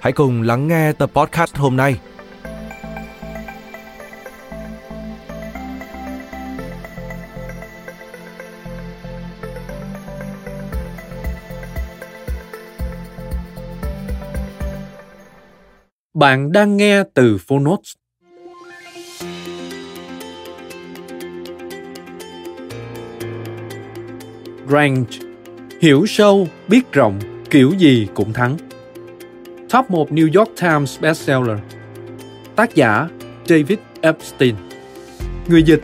hãy cùng lắng nghe tập podcast hôm nay. Bạn đang nghe từ Phonotes. Range Hiểu sâu, biết rộng, kiểu gì cũng thắng. Top 1 New York Times bestseller. Tác giả, David Epstein. Người dịch,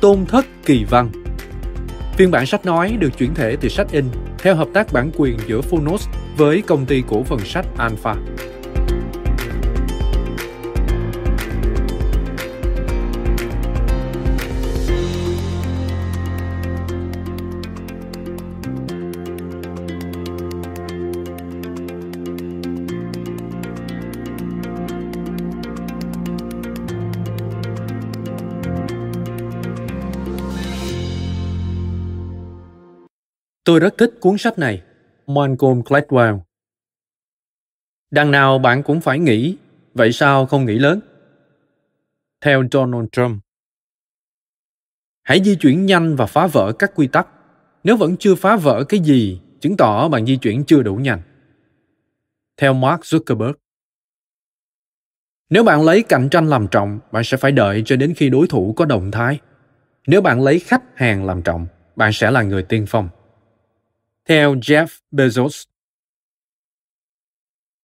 Tôn Thất Kỳ Văn. Phiên bản sách nói được chuyển thể từ sách in theo hợp tác bản quyền giữa Phonos với công ty cổ phần sách Alpha. Tôi rất thích cuốn sách này, Malcolm Gladwell. Đằng nào bạn cũng phải nghĩ, vậy sao không nghĩ lớn? Theo Donald Trump. Hãy di chuyển nhanh và phá vỡ các quy tắc. Nếu vẫn chưa phá vỡ cái gì, chứng tỏ bạn di chuyển chưa đủ nhanh. Theo Mark Zuckerberg. Nếu bạn lấy cạnh tranh làm trọng, bạn sẽ phải đợi cho đến khi đối thủ có động thái. Nếu bạn lấy khách hàng làm trọng, bạn sẽ là người tiên phong theo Jeff Bezos.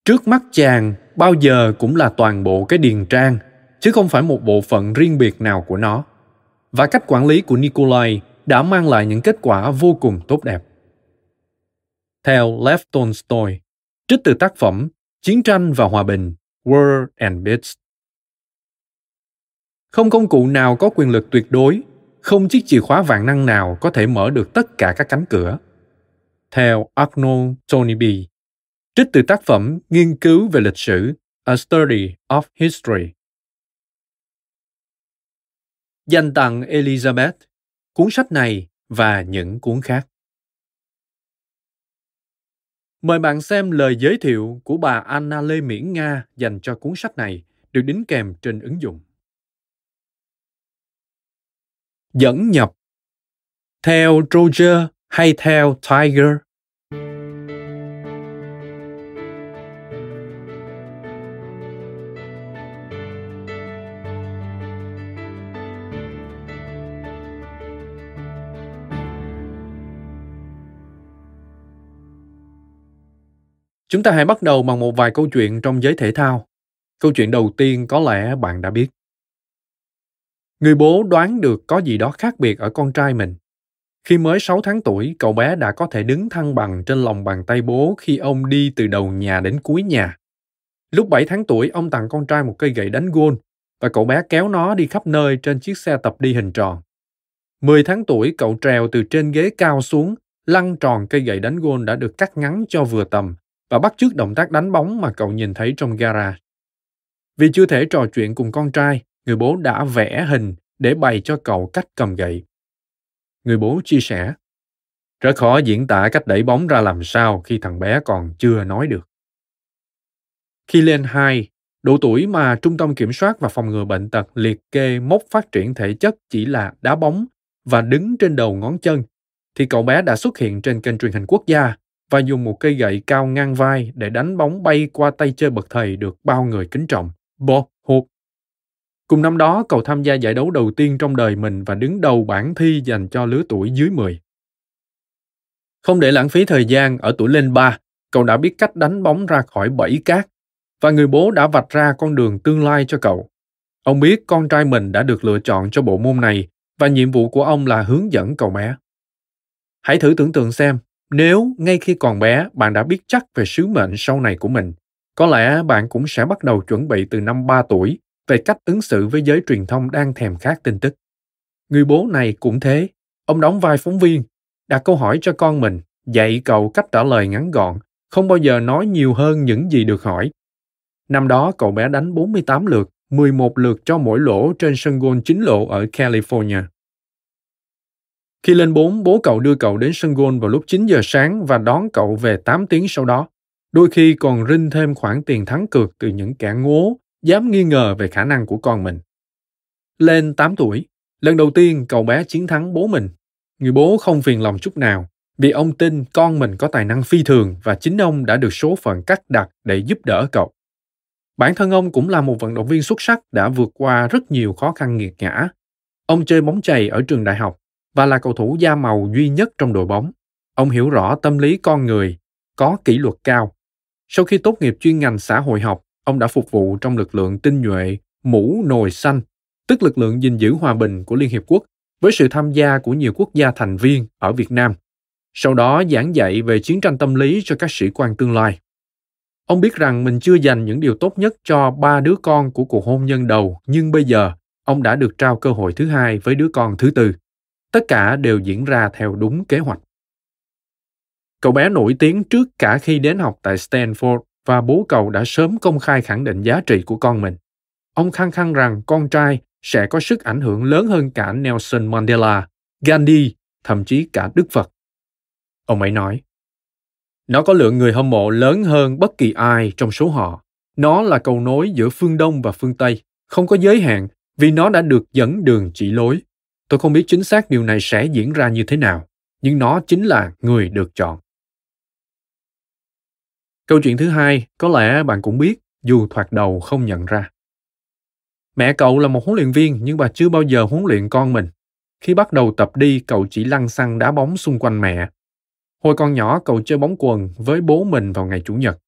Trước mắt chàng, bao giờ cũng là toàn bộ cái điền trang, chứ không phải một bộ phận riêng biệt nào của nó. Và cách quản lý của Nikolai đã mang lại những kết quả vô cùng tốt đẹp. Theo Lev Tolstoy, trích từ tác phẩm Chiến tranh và Hòa bình, War and Peace. Không công cụ nào có quyền lực tuyệt đối, không chiếc chìa khóa vạn năng nào có thể mở được tất cả các cánh cửa theo Arnold Toynbee, trích từ tác phẩm Nghiên cứu về lịch sử A Study of History. Dành tặng Elizabeth, cuốn sách này và những cuốn khác. Mời bạn xem lời giới thiệu của bà Anna Lê Miễn Nga dành cho cuốn sách này được đính kèm trên ứng dụng. Dẫn nhập Theo Roger hay theo Tiger? Chúng ta hãy bắt đầu bằng một vài câu chuyện trong giới thể thao. Câu chuyện đầu tiên có lẽ bạn đã biết. Người bố đoán được có gì đó khác biệt ở con trai mình. Khi mới 6 tháng tuổi, cậu bé đã có thể đứng thăng bằng trên lòng bàn tay bố khi ông đi từ đầu nhà đến cuối nhà. Lúc 7 tháng tuổi, ông tặng con trai một cây gậy đánh gôn và cậu bé kéo nó đi khắp nơi trên chiếc xe tập đi hình tròn. 10 tháng tuổi, cậu trèo từ trên ghế cao xuống, lăn tròn cây gậy đánh gôn đã được cắt ngắn cho vừa tầm và bắt chước động tác đánh bóng mà cậu nhìn thấy trong gara. Vì chưa thể trò chuyện cùng con trai, người bố đã vẽ hình để bày cho cậu cách cầm gậy. Người bố chia sẻ, rất khó diễn tả cách đẩy bóng ra làm sao khi thằng bé còn chưa nói được. Khi lên 2, độ tuổi mà Trung tâm Kiểm soát và Phòng ngừa Bệnh tật liệt kê mốc phát triển thể chất chỉ là đá bóng và đứng trên đầu ngón chân, thì cậu bé đã xuất hiện trên kênh truyền hình quốc gia và dùng một cây gậy cao ngang vai để đánh bóng bay qua tay chơi bậc thầy được bao người kính trọng Bob Hope. Cùng năm đó, cậu tham gia giải đấu đầu tiên trong đời mình và đứng đầu bảng thi dành cho lứa tuổi dưới 10. Không để lãng phí thời gian ở tuổi lên 3, cậu đã biết cách đánh bóng ra khỏi bẫy cát và người bố đã vạch ra con đường tương lai cho cậu. Ông biết con trai mình đã được lựa chọn cho bộ môn này và nhiệm vụ của ông là hướng dẫn cậu bé. Hãy thử tưởng tượng xem, nếu ngay khi còn bé bạn đã biết chắc về sứ mệnh sau này của mình, có lẽ bạn cũng sẽ bắt đầu chuẩn bị từ năm 3 tuổi về cách ứng xử với giới truyền thông đang thèm khát tin tức. Người bố này cũng thế. Ông đóng vai phóng viên, đặt câu hỏi cho con mình, dạy cậu cách trả lời ngắn gọn, không bao giờ nói nhiều hơn những gì được hỏi. Năm đó cậu bé đánh 48 lượt, 11 lượt cho mỗi lỗ trên sân golf chính lộ ở California. Khi lên 4, bố cậu đưa cậu đến sân golf vào lúc 9 giờ sáng và đón cậu về 8 tiếng sau đó. Đôi khi còn rinh thêm khoản tiền thắng cược từ những kẻ ngố, dám nghi ngờ về khả năng của con mình. Lên 8 tuổi, lần đầu tiên cậu bé chiến thắng bố mình. Người bố không phiền lòng chút nào, vì ông tin con mình có tài năng phi thường và chính ông đã được số phận cắt đặt để giúp đỡ cậu. Bản thân ông cũng là một vận động viên xuất sắc đã vượt qua rất nhiều khó khăn nghiệt ngã. Ông chơi bóng chày ở trường đại học và là cầu thủ da màu duy nhất trong đội bóng. Ông hiểu rõ tâm lý con người, có kỷ luật cao. Sau khi tốt nghiệp chuyên ngành xã hội học, ông đã phục vụ trong lực lượng tinh nhuệ mũ nồi xanh, tức lực lượng gìn giữ hòa bình của Liên Hiệp Quốc, với sự tham gia của nhiều quốc gia thành viên ở Việt Nam. Sau đó giảng dạy về chiến tranh tâm lý cho các sĩ quan tương lai. Ông biết rằng mình chưa dành những điều tốt nhất cho ba đứa con của cuộc hôn nhân đầu, nhưng bây giờ ông đã được trao cơ hội thứ hai với đứa con thứ tư. Tất cả đều diễn ra theo đúng kế hoạch. Cậu bé nổi tiếng trước cả khi đến học tại Stanford và bố cậu đã sớm công khai khẳng định giá trị của con mình. Ông khăng khăng rằng con trai sẽ có sức ảnh hưởng lớn hơn cả Nelson Mandela, Gandhi, thậm chí cả Đức Phật. Ông ấy nói, nó có lượng người hâm mộ lớn hơn bất kỳ ai trong số họ. Nó là cầu nối giữa phương Đông và phương Tây, không có giới hạn vì nó đã được dẫn đường chỉ lối. Tôi không biết chính xác điều này sẽ diễn ra như thế nào, nhưng nó chính là người được chọn. Câu chuyện thứ hai, có lẽ bạn cũng biết, dù thoạt đầu không nhận ra. Mẹ cậu là một huấn luyện viên nhưng bà chưa bao giờ huấn luyện con mình. Khi bắt đầu tập đi, cậu chỉ lăn xăng đá bóng xung quanh mẹ. Hồi còn nhỏ, cậu chơi bóng quần với bố mình vào ngày Chủ nhật.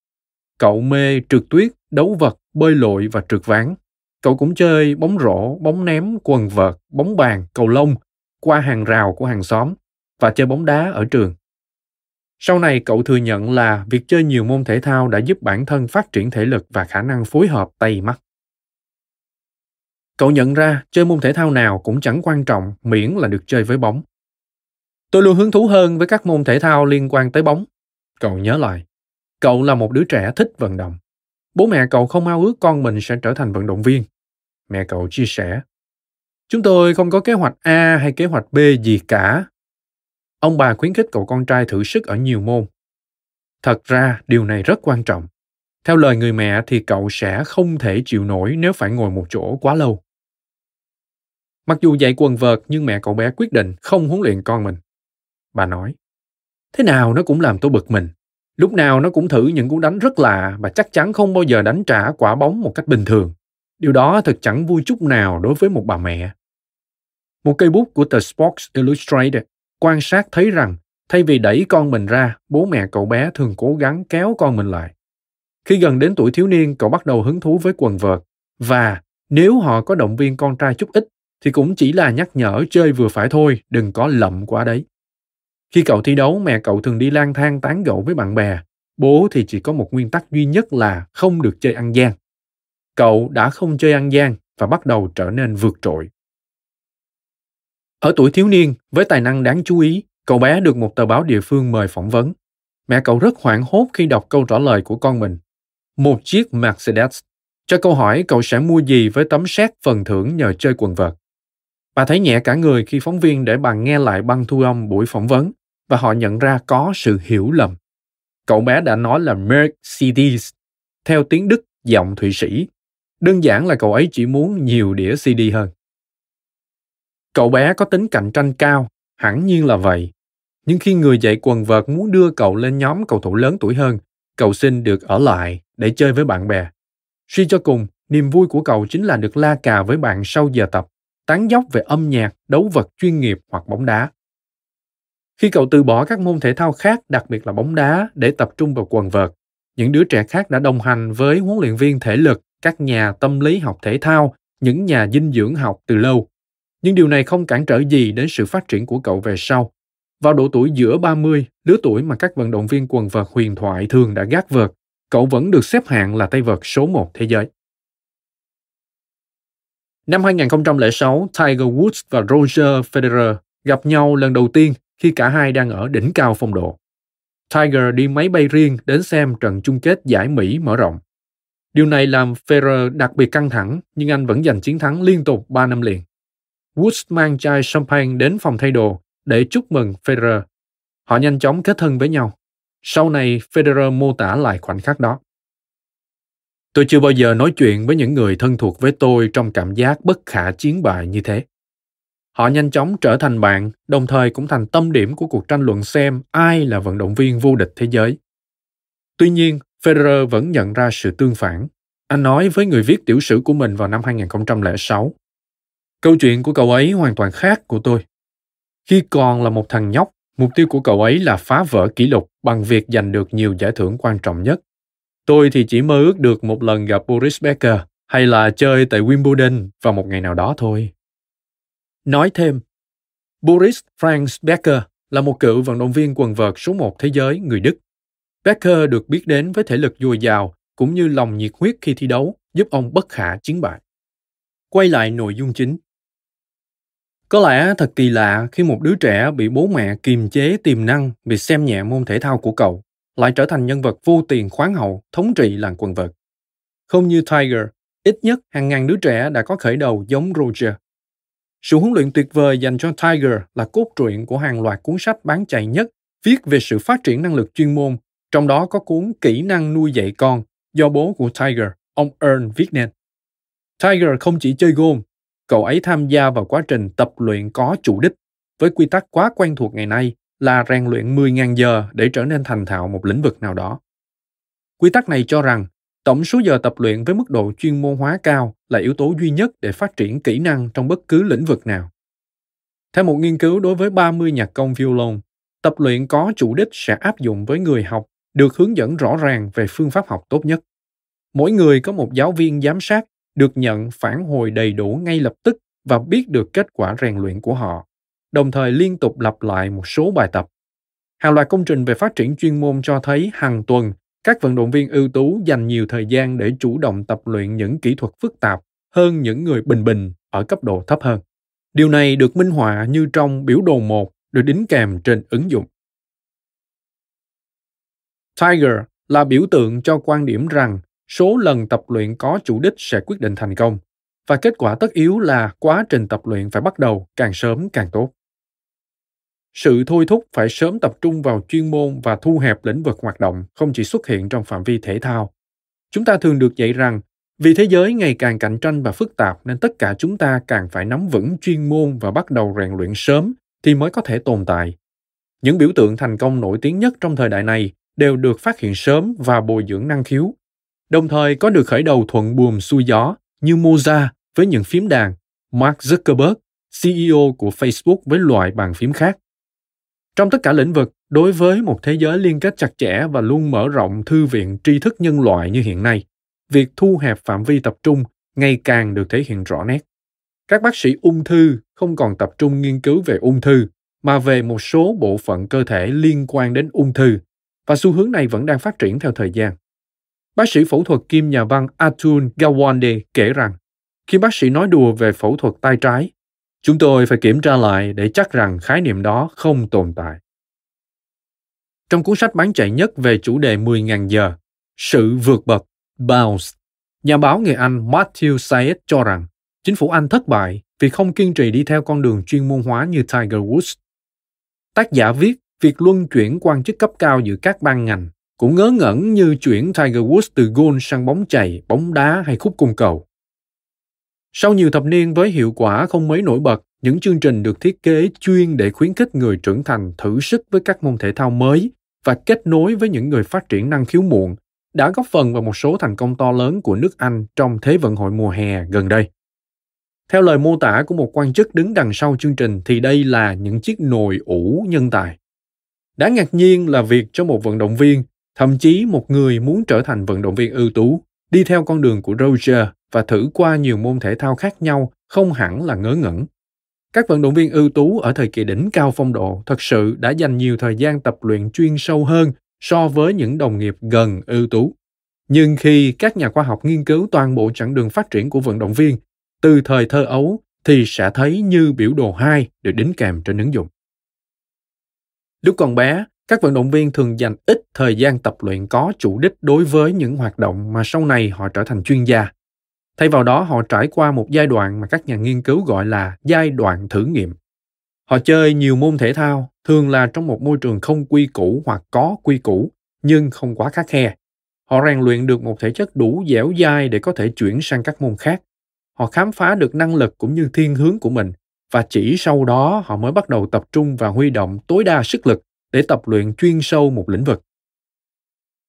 Cậu mê trượt tuyết, đấu vật, bơi lội và trượt ván. Cậu cũng chơi bóng rổ, bóng ném, quần vợt, bóng bàn, cầu lông, qua hàng rào của hàng xóm và chơi bóng đá ở trường. Sau này cậu thừa nhận là việc chơi nhiều môn thể thao đã giúp bản thân phát triển thể lực và khả năng phối hợp tay mắt. Cậu nhận ra chơi môn thể thao nào cũng chẳng quan trọng miễn là được chơi với bóng. Tôi luôn hứng thú hơn với các môn thể thao liên quan tới bóng. Cậu nhớ lại, cậu là một đứa trẻ thích vận động. Bố mẹ cậu không ao ước con mình sẽ trở thành vận động viên. Mẹ cậu chia sẻ, Chúng tôi không có kế hoạch A hay kế hoạch B gì cả. Ông bà khuyến khích cậu con trai thử sức ở nhiều môn. Thật ra, điều này rất quan trọng. Theo lời người mẹ thì cậu sẽ không thể chịu nổi nếu phải ngồi một chỗ quá lâu. Mặc dù dạy quần vợt nhưng mẹ cậu bé quyết định không huấn luyện con mình. Bà nói, thế nào nó cũng làm tôi bực mình. Lúc nào nó cũng thử những cú đánh rất lạ và chắc chắn không bao giờ đánh trả quả bóng một cách bình thường. Điều đó thật chẳng vui chút nào đối với một bà mẹ. Một cây bút của tờ Sports Illustrated quan sát thấy rằng thay vì đẩy con mình ra, bố mẹ cậu bé thường cố gắng kéo con mình lại. Khi gần đến tuổi thiếu niên, cậu bắt đầu hứng thú với quần vợt và nếu họ có động viên con trai chút ít thì cũng chỉ là nhắc nhở chơi vừa phải thôi, đừng có lậm quá đấy. Khi cậu thi đấu, mẹ cậu thường đi lang thang tán gẫu với bạn bè. Bố thì chỉ có một nguyên tắc duy nhất là không được chơi ăn gian. Cậu đã không chơi ăn gian và bắt đầu trở nên vượt trội. Ở tuổi thiếu niên, với tài năng đáng chú ý, cậu bé được một tờ báo địa phương mời phỏng vấn. Mẹ cậu rất hoảng hốt khi đọc câu trả lời của con mình. Một chiếc Mercedes. Cho câu hỏi cậu sẽ mua gì với tấm séc phần thưởng nhờ chơi quần vợt. Bà thấy nhẹ cả người khi phóng viên để bà nghe lại băng thu âm buổi phỏng vấn và họ nhận ra có sự hiểu lầm. Cậu bé đã nói là Mercedes, theo tiếng Đức giọng Thụy Sĩ. Đơn giản là cậu ấy chỉ muốn nhiều đĩa CD hơn. Cậu bé có tính cạnh tranh cao, hẳn nhiên là vậy. Nhưng khi người dạy quần vợt muốn đưa cậu lên nhóm cầu thủ lớn tuổi hơn, cậu xin được ở lại để chơi với bạn bè. Suy cho cùng, niềm vui của cậu chính là được la cà với bạn sau giờ tập, tán dốc về âm nhạc, đấu vật chuyên nghiệp hoặc bóng đá. Khi cậu từ bỏ các môn thể thao khác, đặc biệt là bóng đá, để tập trung vào quần vợt, những đứa trẻ khác đã đồng hành với huấn luyện viên thể lực, các nhà tâm lý học thể thao, những nhà dinh dưỡng học từ lâu. Nhưng điều này không cản trở gì đến sự phát triển của cậu về sau. Vào độ tuổi giữa 30, lứa tuổi mà các vận động viên quần vợt huyền thoại thường đã gác vợt, cậu vẫn được xếp hạng là tay vợt số 1 thế giới. Năm 2006, Tiger Woods và Roger Federer gặp nhau lần đầu tiên khi cả hai đang ở đỉnh cao phong độ. Tiger đi máy bay riêng đến xem trận chung kết giải Mỹ mở rộng. Điều này làm Federer đặc biệt căng thẳng, nhưng anh vẫn giành chiến thắng liên tục 3 năm liền. Woods mang chai champagne đến phòng thay đồ để chúc mừng Federer. Họ nhanh chóng kết thân với nhau. Sau này, Federer mô tả lại khoảnh khắc đó. Tôi chưa bao giờ nói chuyện với những người thân thuộc với tôi trong cảm giác bất khả chiến bại như thế. Họ nhanh chóng trở thành bạn, đồng thời cũng thành tâm điểm của cuộc tranh luận xem ai là vận động viên vô địch thế giới. Tuy nhiên, Federer vẫn nhận ra sự tương phản. Anh nói với người viết tiểu sử của mình vào năm 2006. Câu chuyện của cậu ấy hoàn toàn khác của tôi. Khi còn là một thằng nhóc, mục tiêu của cậu ấy là phá vỡ kỷ lục bằng việc giành được nhiều giải thưởng quan trọng nhất. Tôi thì chỉ mơ ước được một lần gặp Boris Becker hay là chơi tại Wimbledon vào một ngày nào đó thôi. Nói thêm, Boris Franz Becker là một cựu vận động viên quần vợt số một thế giới người Đức. Becker được biết đến với thể lực dồi dào cũng như lòng nhiệt huyết khi thi đấu giúp ông bất khả chiến bại. Quay lại nội dung chính. Có lẽ thật kỳ lạ khi một đứa trẻ bị bố mẹ kiềm chế tiềm năng vì xem nhẹ môn thể thao của cậu, lại trở thành nhân vật vô tiền khoáng hậu thống trị làng quần vợt. Không như Tiger, ít nhất hàng ngàn đứa trẻ đã có khởi đầu giống Roger. Sự huấn luyện tuyệt vời dành cho Tiger là cốt truyện của hàng loạt cuốn sách bán chạy nhất viết về sự phát triển năng lực chuyên môn, trong đó có cuốn Kỹ năng nuôi dạy con do bố của Tiger, ông Earn viết nên. Tiger không chỉ chơi gôn, cậu ấy tham gia vào quá trình tập luyện có chủ đích, với quy tắc quá quen thuộc ngày nay là rèn luyện 10.000 giờ để trở nên thành thạo một lĩnh vực nào đó. Quy tắc này cho rằng tổng số giờ tập luyện với mức độ chuyên môn hóa cao là yếu tố duy nhất để phát triển kỹ năng trong bất cứ lĩnh vực nào. Theo một nghiên cứu đối với 30 nhạc công violon, tập luyện có chủ đích sẽ áp dụng với người học được hướng dẫn rõ ràng về phương pháp học tốt nhất. Mỗi người có một giáo viên giám sát được nhận phản hồi đầy đủ ngay lập tức và biết được kết quả rèn luyện của họ, đồng thời liên tục lặp lại một số bài tập. Hàng loạt công trình về phát triển chuyên môn cho thấy hàng tuần các vận động viên ưu tú dành nhiều thời gian để chủ động tập luyện những kỹ thuật phức tạp hơn những người bình bình ở cấp độ thấp hơn. Điều này được minh họa như trong biểu đồ 1 được đính kèm trên ứng dụng. Tiger là biểu tượng cho quan điểm rằng số lần tập luyện có chủ đích sẽ quyết định thành công, và kết quả tất yếu là quá trình tập luyện phải bắt đầu càng sớm càng tốt. Sự thôi thúc phải sớm tập trung vào chuyên môn và thu hẹp lĩnh vực hoạt động không chỉ xuất hiện trong phạm vi thể thao. Chúng ta thường được dạy rằng, vì thế giới ngày càng cạnh tranh và phức tạp nên tất cả chúng ta càng phải nắm vững chuyên môn và bắt đầu rèn luyện sớm thì mới có thể tồn tại. Những biểu tượng thành công nổi tiếng nhất trong thời đại này đều được phát hiện sớm và bồi dưỡng năng khiếu đồng thời có được khởi đầu thuận buồm xuôi gió như Moza với những phím đàn, Mark Zuckerberg, CEO của Facebook với loại bàn phím khác. Trong tất cả lĩnh vực, đối với một thế giới liên kết chặt chẽ và luôn mở rộng thư viện tri thức nhân loại như hiện nay, việc thu hẹp phạm vi tập trung ngày càng được thể hiện rõ nét. Các bác sĩ ung thư không còn tập trung nghiên cứu về ung thư, mà về một số bộ phận cơ thể liên quan đến ung thư, và xu hướng này vẫn đang phát triển theo thời gian. Bác sĩ phẫu thuật kim nhà văn Atul Gawande kể rằng, khi bác sĩ nói đùa về phẫu thuật tay trái, chúng tôi phải kiểm tra lại để chắc rằng khái niệm đó không tồn tại. Trong cuốn sách bán chạy nhất về chủ đề 10.000 giờ, Sự vượt bậc, Bounce, nhà báo người Anh Matthew Syed cho rằng chính phủ Anh thất bại vì không kiên trì đi theo con đường chuyên môn hóa như Tiger Woods. Tác giả viết việc luân chuyển quan chức cấp cao giữa các ban ngành cũng ngớ ngẩn như chuyển Tiger Woods từ golf sang bóng chày, bóng đá hay khúc cung cầu. Sau nhiều thập niên với hiệu quả không mấy nổi bật, những chương trình được thiết kế chuyên để khuyến khích người trưởng thành thử sức với các môn thể thao mới và kết nối với những người phát triển năng khiếu muộn đã góp phần vào một số thành công to lớn của nước Anh trong Thế vận hội mùa hè gần đây. Theo lời mô tả của một quan chức đứng đằng sau chương trình thì đây là những chiếc nồi ủ nhân tài. Đáng ngạc nhiên là việc cho một vận động viên, thậm chí một người muốn trở thành vận động viên ưu tú, đi theo con đường của Roger và thử qua nhiều môn thể thao khác nhau không hẳn là ngớ ngẩn. Các vận động viên ưu tú ở thời kỳ đỉnh cao phong độ thật sự đã dành nhiều thời gian tập luyện chuyên sâu hơn so với những đồng nghiệp gần ưu tú. Nhưng khi các nhà khoa học nghiên cứu toàn bộ chặng đường phát triển của vận động viên từ thời thơ ấu thì sẽ thấy như biểu đồ 2 được đính kèm trên ứng dụng. Lúc còn bé, các vận động viên thường dành ít thời gian tập luyện có chủ đích đối với những hoạt động mà sau này họ trở thành chuyên gia. Thay vào đó, họ trải qua một giai đoạn mà các nhà nghiên cứu gọi là giai đoạn thử nghiệm. Họ chơi nhiều môn thể thao, thường là trong một môi trường không quy củ hoặc có quy củ, nhưng không quá khắc khe. Họ rèn luyện được một thể chất đủ dẻo dai để có thể chuyển sang các môn khác. Họ khám phá được năng lực cũng như thiên hướng của mình và chỉ sau đó họ mới bắt đầu tập trung và huy động tối đa sức lực để tập luyện chuyên sâu một lĩnh vực.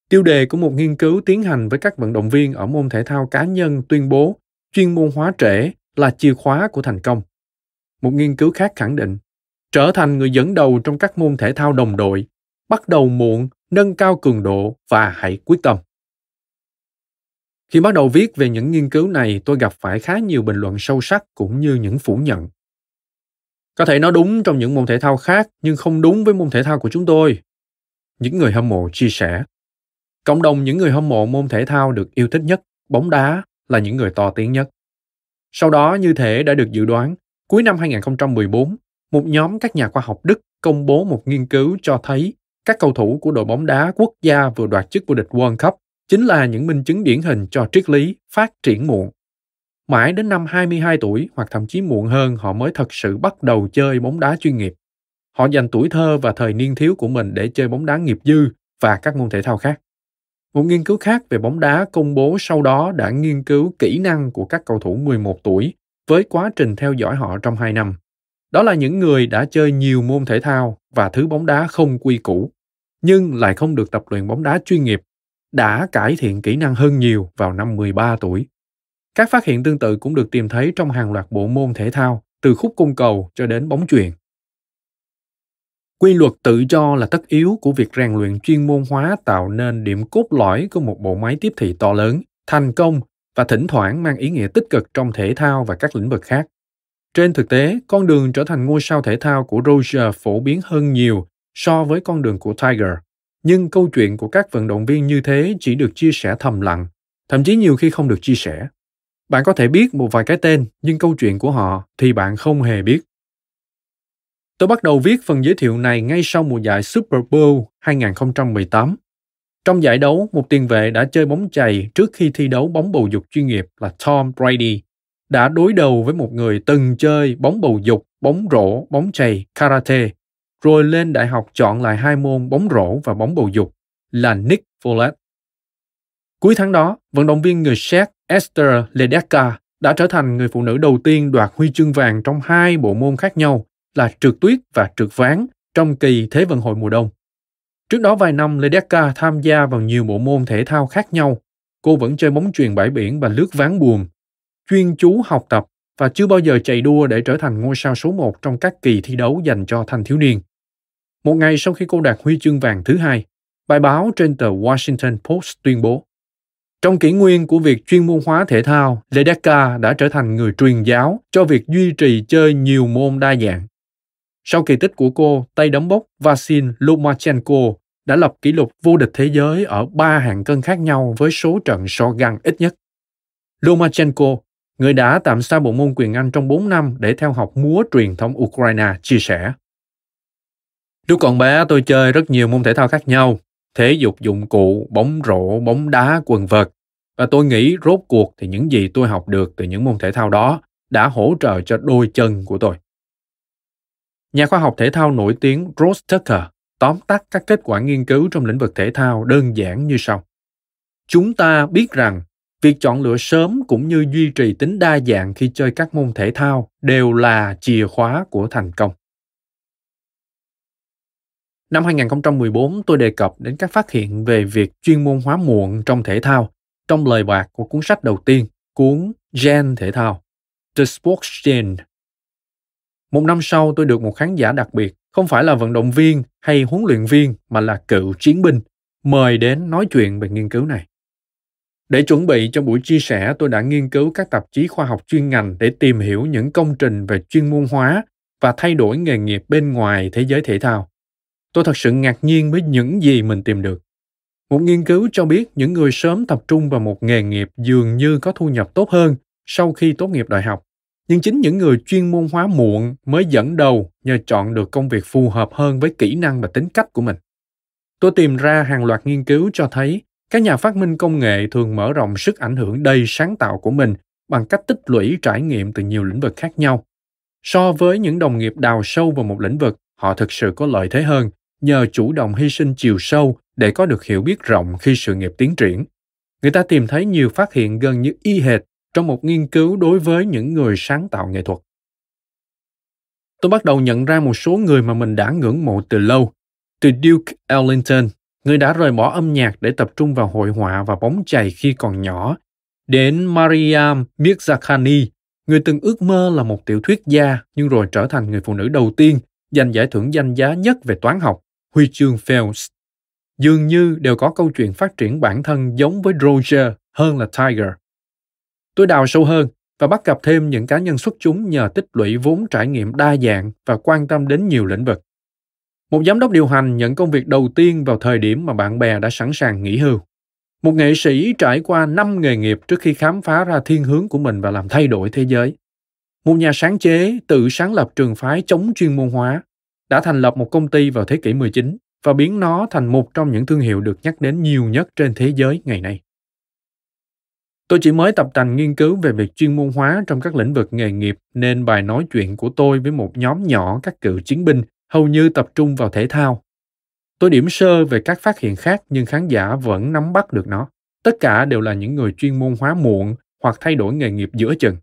Tiêu đề của một nghiên cứu tiến hành với các vận động viên ở môn thể thao cá nhân tuyên bố chuyên môn hóa trễ là chìa khóa của thành công. Một nghiên cứu khác khẳng định, trở thành người dẫn đầu trong các môn thể thao đồng đội, bắt đầu muộn, nâng cao cường độ và hãy quyết tâm. Khi bắt đầu viết về những nghiên cứu này, tôi gặp phải khá nhiều bình luận sâu sắc cũng như những phủ nhận. Có thể nó đúng trong những môn thể thao khác, nhưng không đúng với môn thể thao của chúng tôi. Những người hâm mộ chia sẻ. Cộng đồng những người hâm mộ môn thể thao được yêu thích nhất, bóng đá, là những người to tiếng nhất. Sau đó, như thể đã được dự đoán, cuối năm 2014, một nhóm các nhà khoa học Đức công bố một nghiên cứu cho thấy các cầu thủ của đội bóng đá quốc gia vừa đoạt chức vô địch World Cup chính là những minh chứng điển hình cho triết lý phát triển muộn. Mãi đến năm 22 tuổi hoặc thậm chí muộn hơn họ mới thật sự bắt đầu chơi bóng đá chuyên nghiệp. Họ dành tuổi thơ và thời niên thiếu của mình để chơi bóng đá nghiệp dư và các môn thể thao khác. Một nghiên cứu khác về bóng đá công bố sau đó đã nghiên cứu kỹ năng của các cầu thủ 11 tuổi với quá trình theo dõi họ trong 2 năm. Đó là những người đã chơi nhiều môn thể thao và thứ bóng đá không quy củ, nhưng lại không được tập luyện bóng đá chuyên nghiệp, đã cải thiện kỹ năng hơn nhiều vào năm 13 tuổi. Các phát hiện tương tự cũng được tìm thấy trong hàng loạt bộ môn thể thao, từ khúc cung cầu cho đến bóng chuyền. Quy luật tự do là tất yếu của việc rèn luyện chuyên môn hóa tạo nên điểm cốt lõi của một bộ máy tiếp thị to lớn, thành công và thỉnh thoảng mang ý nghĩa tích cực trong thể thao và các lĩnh vực khác. Trên thực tế, con đường trở thành ngôi sao thể thao của Roger phổ biến hơn nhiều so với con đường của Tiger. Nhưng câu chuyện của các vận động viên như thế chỉ được chia sẻ thầm lặng, thậm chí nhiều khi không được chia sẻ. Bạn có thể biết một vài cái tên, nhưng câu chuyện của họ thì bạn không hề biết. Tôi bắt đầu viết phần giới thiệu này ngay sau mùa giải Super Bowl 2018. Trong giải đấu, một tiền vệ đã chơi bóng chày trước khi thi đấu bóng bầu dục chuyên nghiệp là Tom Brady đã đối đầu với một người từng chơi bóng bầu dục, bóng rổ, bóng chày, karate, rồi lên đại học chọn lại hai môn bóng rổ và bóng bầu dục là Nick Follett. Cuối tháng đó, vận động viên người Séc Esther Ledecka đã trở thành người phụ nữ đầu tiên đoạt huy chương vàng trong hai bộ môn khác nhau là trượt tuyết và trượt ván trong kỳ Thế vận hội mùa đông. Trước đó vài năm, Ledecka tham gia vào nhiều bộ môn thể thao khác nhau. Cô vẫn chơi bóng chuyền bãi biển và lướt ván buồm, chuyên chú học tập và chưa bao giờ chạy đua để trở thành ngôi sao số một trong các kỳ thi đấu dành cho thanh thiếu niên. Một ngày sau khi cô đạt huy chương vàng thứ hai, bài báo trên tờ Washington Post tuyên bố trong kỷ nguyên của việc chuyên môn hóa thể thao, Ledecka đã trở thành người truyền giáo cho việc duy trì chơi nhiều môn đa dạng. Sau kỳ tích của cô, tay đấm bốc Vasil Lomachenko đã lập kỷ lục vô địch thế giới ở ba hạng cân khác nhau với số trận so găng ít nhất. Lomachenko, người đã tạm xa bộ môn quyền Anh trong 4 năm để theo học múa truyền thống Ukraine, chia sẻ. Lúc còn bé tôi chơi rất nhiều môn thể thao khác nhau, thể dục dụng cụ, bóng rổ, bóng đá, quần vợt. Và tôi nghĩ rốt cuộc thì những gì tôi học được từ những môn thể thao đó đã hỗ trợ cho đôi chân của tôi. Nhà khoa học thể thao nổi tiếng Rose Tucker tóm tắt các kết quả nghiên cứu trong lĩnh vực thể thao đơn giản như sau. Chúng ta biết rằng việc chọn lựa sớm cũng như duy trì tính đa dạng khi chơi các môn thể thao đều là chìa khóa của thành công. Năm 2014, tôi đề cập đến các phát hiện về việc chuyên môn hóa muộn trong thể thao trong lời bạc của cuốn sách đầu tiên, cuốn Gen thể thao, The Sports Gen. Một năm sau, tôi được một khán giả đặc biệt, không phải là vận động viên hay huấn luyện viên mà là cựu chiến binh, mời đến nói chuyện về nghiên cứu này. Để chuẩn bị cho buổi chia sẻ, tôi đã nghiên cứu các tạp chí khoa học chuyên ngành để tìm hiểu những công trình về chuyên môn hóa và thay đổi nghề nghiệp bên ngoài thế giới thể thao. Tôi thật sự ngạc nhiên với những gì mình tìm được. Một nghiên cứu cho biết những người sớm tập trung vào một nghề nghiệp dường như có thu nhập tốt hơn sau khi tốt nghiệp đại học. Nhưng chính những người chuyên môn hóa muộn mới dẫn đầu nhờ chọn được công việc phù hợp hơn với kỹ năng và tính cách của mình. Tôi tìm ra hàng loạt nghiên cứu cho thấy các nhà phát minh công nghệ thường mở rộng sức ảnh hưởng đầy sáng tạo của mình bằng cách tích lũy trải nghiệm từ nhiều lĩnh vực khác nhau. So với những đồng nghiệp đào sâu vào một lĩnh vực, họ thực sự có lợi thế hơn nhờ chủ động hy sinh chiều sâu để có được hiểu biết rộng khi sự nghiệp tiến triển. Người ta tìm thấy nhiều phát hiện gần như y hệt trong một nghiên cứu đối với những người sáng tạo nghệ thuật. Tôi bắt đầu nhận ra một số người mà mình đã ngưỡng mộ từ lâu, từ Duke Ellington, người đã rời bỏ âm nhạc để tập trung vào hội họa và bóng chày khi còn nhỏ, đến Mariam Mirzakhani, người từng ước mơ là một tiểu thuyết gia nhưng rồi trở thành người phụ nữ đầu tiên giành giải thưởng danh giá nhất về toán học, huy chương Phelps. Dường như đều có câu chuyện phát triển bản thân giống với Roger hơn là Tiger. Tôi đào sâu hơn và bắt gặp thêm những cá nhân xuất chúng nhờ tích lũy vốn trải nghiệm đa dạng và quan tâm đến nhiều lĩnh vực. Một giám đốc điều hành nhận công việc đầu tiên vào thời điểm mà bạn bè đã sẵn sàng nghỉ hưu. Một nghệ sĩ trải qua năm nghề nghiệp trước khi khám phá ra thiên hướng của mình và làm thay đổi thế giới. Một nhà sáng chế tự sáng lập trường phái chống chuyên môn hóa, đã thành lập một công ty vào thế kỷ 19 và biến nó thành một trong những thương hiệu được nhắc đến nhiều nhất trên thế giới ngày nay. Tôi chỉ mới tập tành nghiên cứu về việc chuyên môn hóa trong các lĩnh vực nghề nghiệp nên bài nói chuyện của tôi với một nhóm nhỏ các cựu chiến binh hầu như tập trung vào thể thao. Tôi điểm sơ về các phát hiện khác nhưng khán giả vẫn nắm bắt được nó. Tất cả đều là những người chuyên môn hóa muộn hoặc thay đổi nghề nghiệp giữa chừng.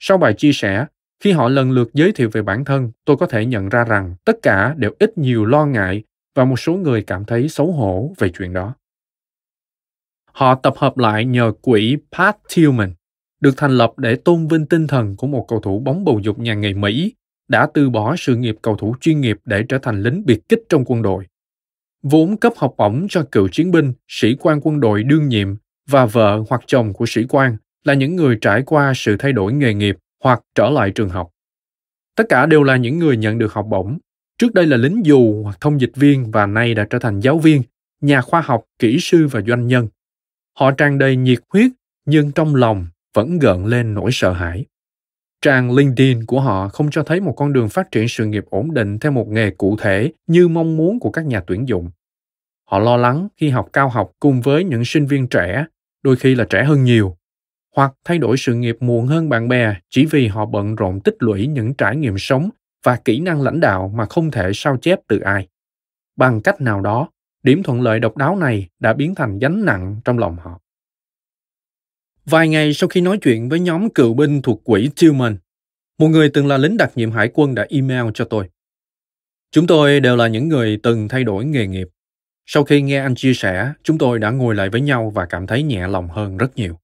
Sau bài chia sẻ, khi họ lần lượt giới thiệu về bản thân, tôi có thể nhận ra rằng tất cả đều ít nhiều lo ngại và một số người cảm thấy xấu hổ về chuyện đó. Họ tập hợp lại nhờ quỹ Pat Tillman, được thành lập để tôn vinh tinh thần của một cầu thủ bóng bầu dục nhà nghề Mỹ đã từ bỏ sự nghiệp cầu thủ chuyên nghiệp để trở thành lính biệt kích trong quân đội. Vốn cấp học bổng cho cựu chiến binh, sĩ quan quân đội đương nhiệm và vợ hoặc chồng của sĩ quan là những người trải qua sự thay đổi nghề nghiệp hoặc trở lại trường học. Tất cả đều là những người nhận được học bổng. Trước đây là lính dù hoặc thông dịch viên và nay đã trở thành giáo viên, nhà khoa học, kỹ sư và doanh nhân. Họ tràn đầy nhiệt huyết nhưng trong lòng vẫn gợn lên nỗi sợ hãi. Trang LinkedIn của họ không cho thấy một con đường phát triển sự nghiệp ổn định theo một nghề cụ thể như mong muốn của các nhà tuyển dụng. Họ lo lắng khi học cao học cùng với những sinh viên trẻ, đôi khi là trẻ hơn nhiều, hoặc thay đổi sự nghiệp muộn hơn bạn bè chỉ vì họ bận rộn tích lũy những trải nghiệm sống và kỹ năng lãnh đạo mà không thể sao chép từ ai. Bằng cách nào đó, điểm thuận lợi độc đáo này đã biến thành gánh nặng trong lòng họ. Vài ngày sau khi nói chuyện với nhóm cựu binh thuộc quỹ Tillman, một người từng là lính đặc nhiệm hải quân đã email cho tôi. Chúng tôi đều là những người từng thay đổi nghề nghiệp. Sau khi nghe anh chia sẻ, chúng tôi đã ngồi lại với nhau và cảm thấy nhẹ lòng hơn rất nhiều.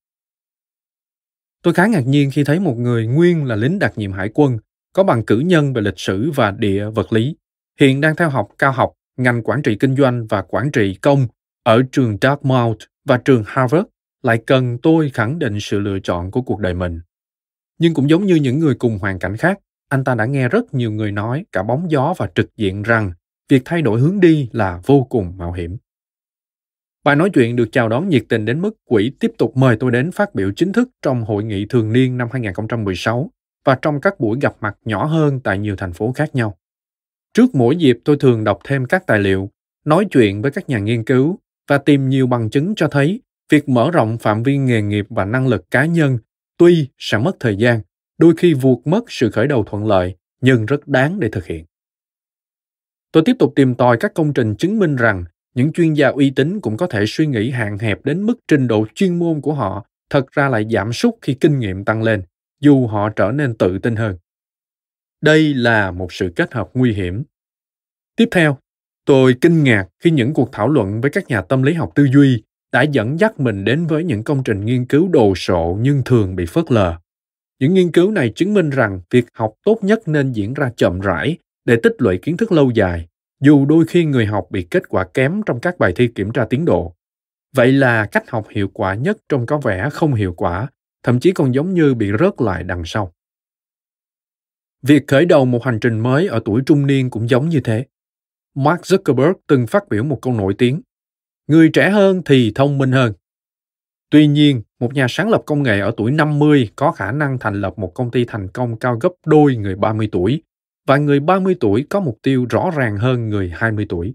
Tôi khá ngạc nhiên khi thấy một người nguyên là lính đặc nhiệm hải quân, có bằng cử nhân về lịch sử và địa vật lý, hiện đang theo học cao học ngành quản trị kinh doanh và quản trị công ở trường Dartmouth và trường Harvard lại cần tôi khẳng định sự lựa chọn của cuộc đời mình. Nhưng cũng giống như những người cùng hoàn cảnh khác, anh ta đã nghe rất nhiều người nói cả bóng gió và trực diện rằng việc thay đổi hướng đi là vô cùng mạo hiểm. Bài nói chuyện được chào đón nhiệt tình đến mức quỹ tiếp tục mời tôi đến phát biểu chính thức trong hội nghị thường niên năm 2016 và trong các buổi gặp mặt nhỏ hơn tại nhiều thành phố khác nhau. Trước mỗi dịp tôi thường đọc thêm các tài liệu, nói chuyện với các nhà nghiên cứu và tìm nhiều bằng chứng cho thấy việc mở rộng phạm vi nghề nghiệp và năng lực cá nhân tuy sẽ mất thời gian, đôi khi vuột mất sự khởi đầu thuận lợi, nhưng rất đáng để thực hiện. Tôi tiếp tục tìm tòi các công trình chứng minh rằng những chuyên gia uy tín cũng có thể suy nghĩ hạn hẹp đến mức trình độ chuyên môn của họ thật ra lại giảm sút khi kinh nghiệm tăng lên, dù họ trở nên tự tin hơn. Đây là một sự kết hợp nguy hiểm. Tiếp theo, Tôi kinh ngạc khi những cuộc thảo luận với các nhà tâm lý học tư duy đã dẫn dắt mình đến với những công trình nghiên cứu đồ sộ nhưng thường bị phớt lờ. Những nghiên cứu này chứng minh rằng việc học tốt nhất nên diễn ra chậm rãi để tích lũy kiến thức lâu dài, dù đôi khi người học bị kết quả kém trong các bài thi kiểm tra tiến độ. Vậy là cách học hiệu quả nhất trông có vẻ không hiệu quả, thậm chí còn giống như bị rớt lại đằng sau. Việc khởi đầu một hành trình mới ở tuổi trung niên cũng giống như thế. Mark Zuckerberg từng phát biểu một câu nổi tiếng. Người trẻ hơn thì thông minh hơn. Tuy nhiên, một nhà sáng lập công nghệ ở tuổi 50 có khả năng thành lập một công ty thành công cao gấp đôi người 30 tuổi, và người 30 tuổi có mục tiêu rõ ràng hơn người 20 tuổi.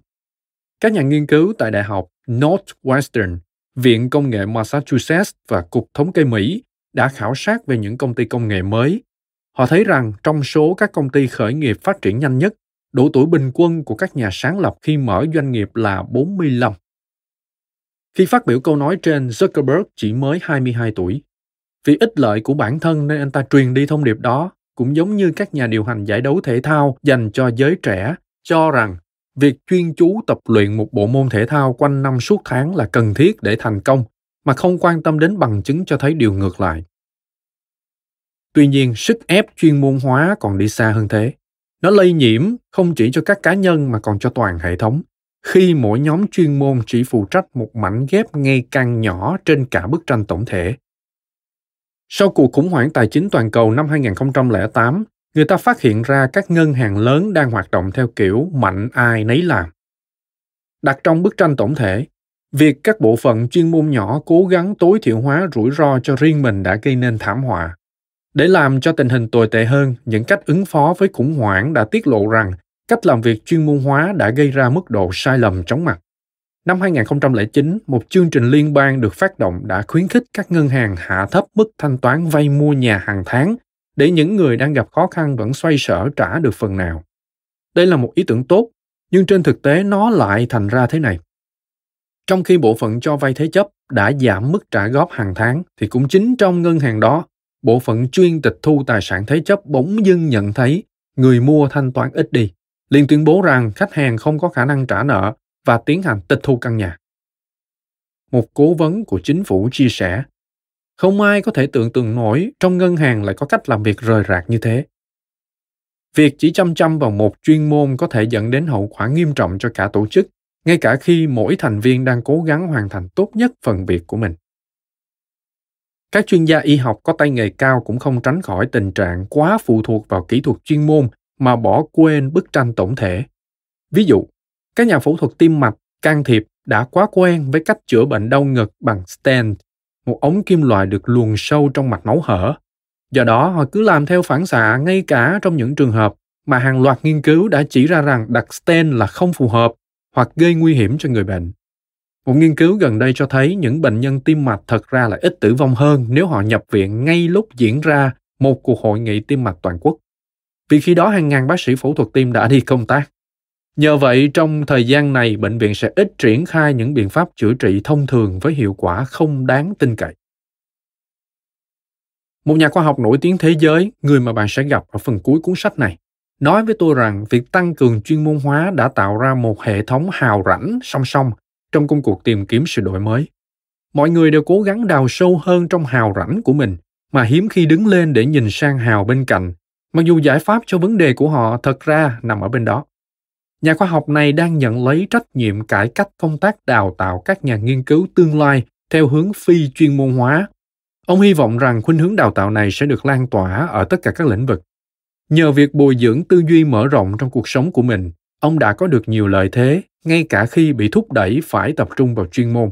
Các nhà nghiên cứu tại Đại học Northwestern, Viện Công nghệ Massachusetts và Cục Thống kê Mỹ đã khảo sát về những công ty công nghệ mới. Họ thấy rằng trong số các công ty khởi nghiệp phát triển nhanh nhất, độ tuổi bình quân của các nhà sáng lập khi mở doanh nghiệp là 45. Khi phát biểu câu nói trên, Zuckerberg chỉ mới 22 tuổi. Vì ích lợi của bản thân nên anh ta truyền đi thông điệp đó, cũng giống như các nhà điều hành giải đấu thể thao dành cho giới trẻ, cho rằng việc chuyên chú tập luyện một bộ môn thể thao quanh năm suốt tháng là cần thiết để thành công, mà không quan tâm đến bằng chứng cho thấy điều ngược lại. Tuy nhiên, sức ép chuyên môn hóa còn đi xa hơn thế. Nó lây nhiễm không chỉ cho các cá nhân mà còn cho toàn hệ thống khi mỗi nhóm chuyên môn chỉ phụ trách một mảnh ghép ngày càng nhỏ trên cả bức tranh tổng thể. Sau cuộc khủng hoảng tài chính toàn cầu năm 2008, người ta phát hiện ra các ngân hàng lớn đang hoạt động theo kiểu mạnh ai nấy làm. Đặt trong bức tranh tổng thể, việc các bộ phận chuyên môn nhỏ cố gắng tối thiểu hóa rủi ro cho riêng mình đã gây nên thảm họa. Để làm cho tình hình tồi tệ hơn, những cách ứng phó với khủng hoảng đã tiết lộ rằng cách làm việc chuyên môn hóa đã gây ra mức độ sai lầm chóng mặt. Năm 2009, một chương trình liên bang được phát động đã khuyến khích các ngân hàng hạ thấp mức thanh toán vay mua nhà hàng tháng để những người đang gặp khó khăn vẫn xoay sở trả được phần nào. Đây là một ý tưởng tốt, nhưng trên thực tế nó lại thành ra thế này. Trong khi bộ phận cho vay thế chấp đã giảm mức trả góp hàng tháng thì cũng chính trong ngân hàng đó, bộ phận chuyên tịch thu tài sản thế chấp bỗng dưng nhận thấy người mua thanh toán ít đi liền tuyên bố rằng khách hàng không có khả năng trả nợ và tiến hành tịch thu căn nhà. Một cố vấn của chính phủ chia sẻ, không ai có thể tưởng tượng nổi trong ngân hàng lại có cách làm việc rời rạc như thế. Việc chỉ chăm chăm vào một chuyên môn có thể dẫn đến hậu quả nghiêm trọng cho cả tổ chức, ngay cả khi mỗi thành viên đang cố gắng hoàn thành tốt nhất phần việc của mình. Các chuyên gia y học có tay nghề cao cũng không tránh khỏi tình trạng quá phụ thuộc vào kỹ thuật chuyên môn mà bỏ quên bức tranh tổng thể. Ví dụ, các nhà phẫu thuật tim mạch can thiệp đã quá quen với cách chữa bệnh đau ngực bằng stent, một ống kim loại được luồn sâu trong mạch máu hở. Do đó, họ cứ làm theo phản xạ ngay cả trong những trường hợp mà hàng loạt nghiên cứu đã chỉ ra rằng đặt stent là không phù hợp hoặc gây nguy hiểm cho người bệnh. Một nghiên cứu gần đây cho thấy những bệnh nhân tim mạch thật ra là ít tử vong hơn nếu họ nhập viện ngay lúc diễn ra một cuộc hội nghị tim mạch toàn quốc vì khi đó hàng ngàn bác sĩ phẫu thuật tim đã đi công tác. Nhờ vậy, trong thời gian này, bệnh viện sẽ ít triển khai những biện pháp chữa trị thông thường với hiệu quả không đáng tin cậy. Một nhà khoa học nổi tiếng thế giới, người mà bạn sẽ gặp ở phần cuối cuốn sách này, nói với tôi rằng việc tăng cường chuyên môn hóa đã tạo ra một hệ thống hào rãnh song song trong công cuộc tìm kiếm sự đổi mới. Mọi người đều cố gắng đào sâu hơn trong hào rãnh của mình, mà hiếm khi đứng lên để nhìn sang hào bên cạnh mặc dù giải pháp cho vấn đề của họ thật ra nằm ở bên đó. Nhà khoa học này đang nhận lấy trách nhiệm cải cách công tác đào tạo các nhà nghiên cứu tương lai theo hướng phi chuyên môn hóa. Ông hy vọng rằng khuynh hướng đào tạo này sẽ được lan tỏa ở tất cả các lĩnh vực. Nhờ việc bồi dưỡng tư duy mở rộng trong cuộc sống của mình, ông đã có được nhiều lợi thế, ngay cả khi bị thúc đẩy phải tập trung vào chuyên môn.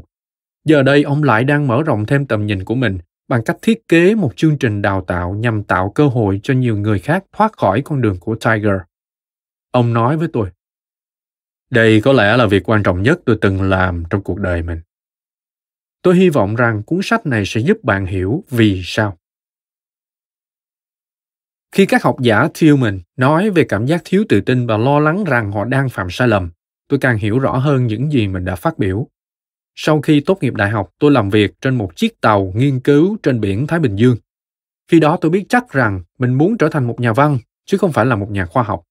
Giờ đây ông lại đang mở rộng thêm tầm nhìn của mình bằng cách thiết kế một chương trình đào tạo nhằm tạo cơ hội cho nhiều người khác thoát khỏi con đường của Tiger. Ông nói với tôi, đây có lẽ là việc quan trọng nhất tôi từng làm trong cuộc đời mình. Tôi hy vọng rằng cuốn sách này sẽ giúp bạn hiểu vì sao. Khi các học giả Tillman nói về cảm giác thiếu tự tin và lo lắng rằng họ đang phạm sai lầm, tôi càng hiểu rõ hơn những gì mình đã phát biểu. Sau khi tốt nghiệp đại học, tôi làm việc trên một chiếc tàu nghiên cứu trên biển Thái Bình Dương. Khi đó tôi biết chắc rằng mình muốn trở thành một nhà văn, chứ không phải là một nhà khoa học.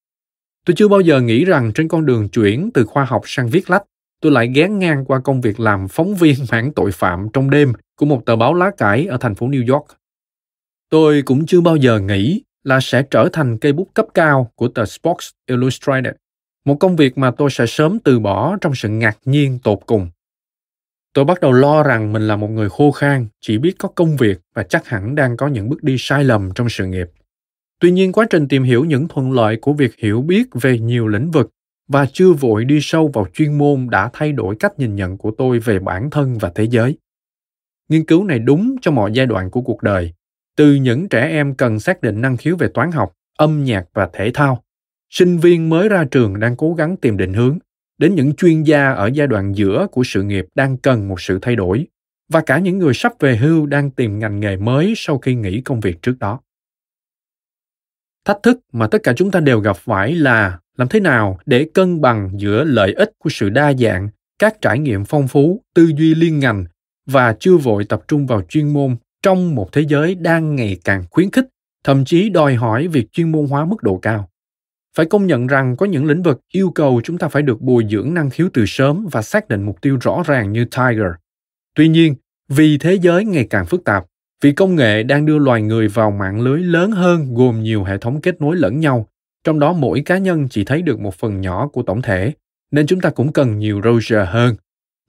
Tôi chưa bao giờ nghĩ rằng trên con đường chuyển từ khoa học sang viết lách, tôi lại ghé ngang qua công việc làm phóng viên mảng tội phạm trong đêm của một tờ báo lá cải ở thành phố New York. Tôi cũng chưa bao giờ nghĩ là sẽ trở thành cây bút cấp cao của tờ Sports Illustrated, một công việc mà tôi sẽ sớm từ bỏ trong sự ngạc nhiên tột cùng. Tôi bắt đầu lo rằng mình là một người khô khan, chỉ biết có công việc và chắc hẳn đang có những bước đi sai lầm trong sự nghiệp. Tuy nhiên quá trình tìm hiểu những thuận lợi của việc hiểu biết về nhiều lĩnh vực và chưa vội đi sâu vào chuyên môn đã thay đổi cách nhìn nhận của tôi về bản thân và thế giới. Nghiên cứu này đúng cho mọi giai đoạn của cuộc đời, từ những trẻ em cần xác định năng khiếu về toán học, âm nhạc và thể thao, sinh viên mới ra trường đang cố gắng tìm định hướng, đến những chuyên gia ở giai đoạn giữa của sự nghiệp đang cần một sự thay đổi, và cả những người sắp về hưu đang tìm ngành nghề mới sau khi nghỉ công việc trước đó. Thách thức mà tất cả chúng ta đều gặp phải là làm thế nào để cân bằng giữa lợi ích của sự đa dạng, các trải nghiệm phong phú, tư duy liên ngành và chưa vội tập trung vào chuyên môn trong một thế giới đang ngày càng khuyến khích, thậm chí đòi hỏi việc chuyên môn hóa mức độ cao. Phải công nhận rằng có những lĩnh vực yêu cầu chúng ta phải được bồi dưỡng năng khiếu từ sớm và xác định mục tiêu rõ ràng như Tiger. Tuy nhiên, vì thế giới ngày càng phức tạp, vì công nghệ đang đưa loài người vào mạng lưới lớn hơn gồm nhiều hệ thống kết nối lẫn nhau, trong đó mỗi cá nhân chỉ thấy được một phần nhỏ của tổng thể, nên chúng ta cũng cần nhiều Roger hơn.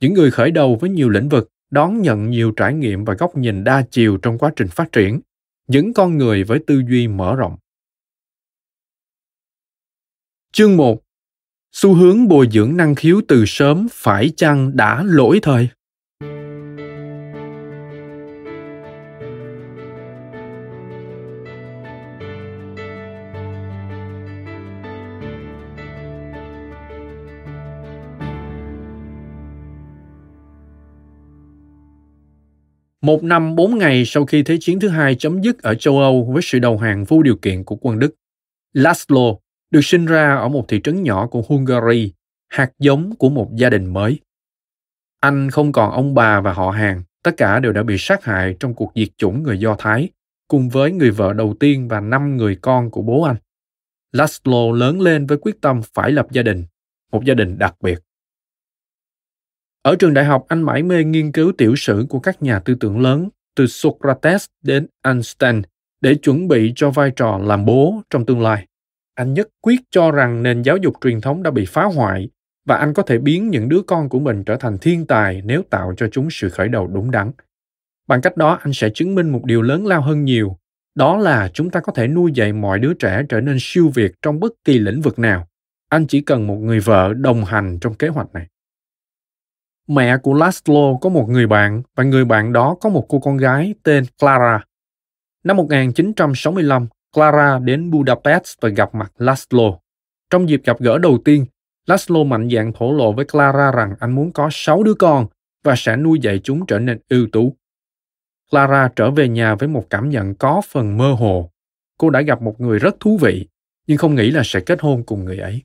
Những người khởi đầu với nhiều lĩnh vực đón nhận nhiều trải nghiệm và góc nhìn đa chiều trong quá trình phát triển, những con người với tư duy mở rộng. Chương 1 Xu hướng bồi dưỡng năng khiếu từ sớm phải chăng đã lỗi thời? Một năm bốn ngày sau khi Thế chiến thứ hai chấm dứt ở châu Âu với sự đầu hàng vô điều kiện của quân Đức, Laszlo được sinh ra ở một thị trấn nhỏ của Hungary, hạt giống của một gia đình mới. Anh không còn ông bà và họ hàng, tất cả đều đã bị sát hại trong cuộc diệt chủng người Do Thái, cùng với người vợ đầu tiên và năm người con của bố anh. Laszlo lớn lên với quyết tâm phải lập gia đình, một gia đình đặc biệt. Ở trường đại học, anh mãi mê nghiên cứu tiểu sử của các nhà tư tưởng lớn, từ Socrates đến Einstein, để chuẩn bị cho vai trò làm bố trong tương lai. Anh nhất quyết cho rằng nền giáo dục truyền thống đã bị phá hoại và anh có thể biến những đứa con của mình trở thành thiên tài nếu tạo cho chúng sự khởi đầu đúng đắn. Bằng cách đó, anh sẽ chứng minh một điều lớn lao hơn nhiều, đó là chúng ta có thể nuôi dạy mọi đứa trẻ trở nên siêu việt trong bất kỳ lĩnh vực nào. Anh chỉ cần một người vợ đồng hành trong kế hoạch này. Mẹ của Laszlo có một người bạn và người bạn đó có một cô con gái tên Clara. Năm 1965, Clara đến Budapest và gặp mặt Laszlo. Trong dịp gặp gỡ đầu tiên, Laszlo mạnh dạn thổ lộ với Clara rằng anh muốn có 6 đứa con và sẽ nuôi dạy chúng trở nên ưu tú. Clara trở về nhà với một cảm nhận có phần mơ hồ. Cô đã gặp một người rất thú vị, nhưng không nghĩ là sẽ kết hôn cùng người ấy.